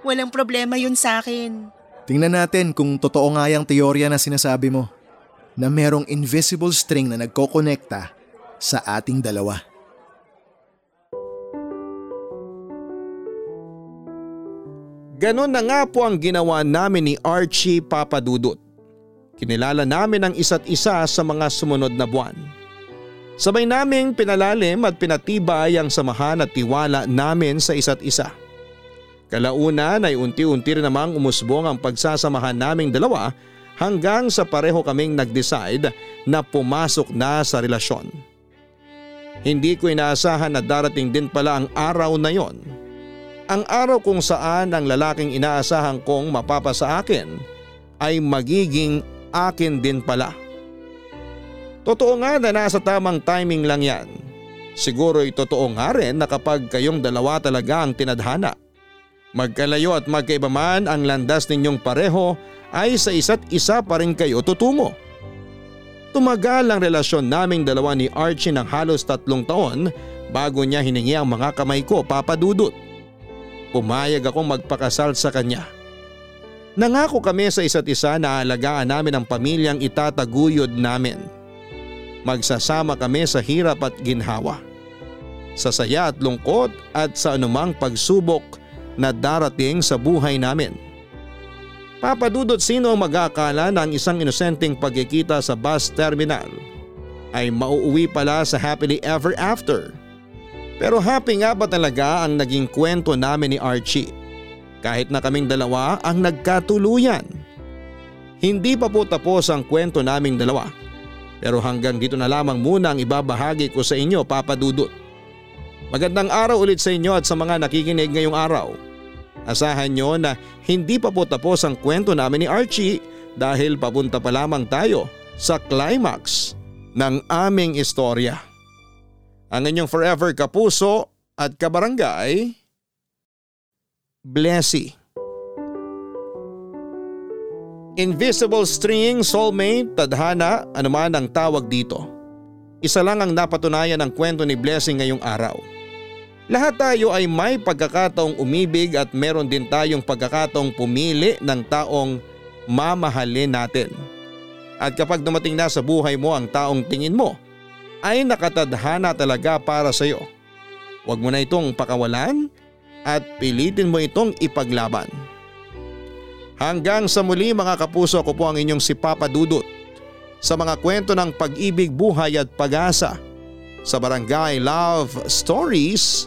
Walang problema yun sa akin. Tingnan natin kung totoo nga yung teorya na sinasabi mo na merong invisible string na nagkokonekta sa ating dalawa. Ganon na nga po ang ginawa namin ni Archie Papadudot. Kinilala namin ang isa't isa sa mga sumunod na buwan. Sabay naming pinalalim at pinatibay ang samahan at tiwala namin sa isa't isa. Kalaunan ay unti-unti rin namang umusbong ang pagsasamahan naming dalawa hanggang sa pareho kaming nag-decide na pumasok na sa relasyon. Hindi ko inaasahan na darating din pala ang araw na yon. Ang araw kung saan ang lalaking inaasahan kong mapapa sa akin ay magiging akin din pala. Totoo nga na nasa tamang timing lang yan. Siguro'y totoo nga rin na kapag kayong dalawa talaga ang tinadhana. Magkalayo at magkaiba man ang landas ninyong pareho ay sa isa't isa pa rin kayo tutungo. Tumagal ang relasyon naming dalawa ni Archie ng halos tatlong taon bago niya hiningi ang mga kamay ko papadudot. Pumayag akong magpakasal sa kanya. Nangako kami sa isa't isa na alagaan namin ang pamilyang itataguyod namin. Magsasama kami sa hirap at ginhawa. Sa saya at lungkot at sa anumang pagsubok na darating sa buhay namin. Papadudot sino ang mag-aakala na ang isang inosenteng pagkikita sa bus terminal ay mauuwi pala sa happily ever after. Pero happy nga ba talaga ang naging kwento namin ni Archie? Kahit na kaming dalawa ang nagkatuluyan. Hindi pa po tapos ang kwento naming dalawa. Pero hanggang dito na lamang muna ang ibabahagi ko sa inyo papadudot. Magandang araw ulit sa inyo at sa mga nakikinig ngayong araw. Asahan nyo na hindi pa po tapos ang kwento namin ni Archie dahil papunta pa lamang tayo sa climax ng aming istorya. Ang inyong forever kapuso at kabarangay, Blessy. Invisible string, soulmate, tadhana, anuman ang tawag dito. Isa lang ang napatunayan ng kwento ni Blessing ngayong araw. Lahat tayo ay may pagkakataong umibig at meron din tayong pagkakataong pumili ng taong mamahalin natin. At kapag dumating na sa buhay mo ang taong tingin mo ay nakatadhana talaga para sa iyo. Huwag mo na itong pakawalan at pilitin mo itong ipaglaban. Hanggang sa muli mga kapuso ko po ang inyong si Papa Dudut sa mga kwento ng pag-ibig, buhay at pag-asa sa Barangay Love Stories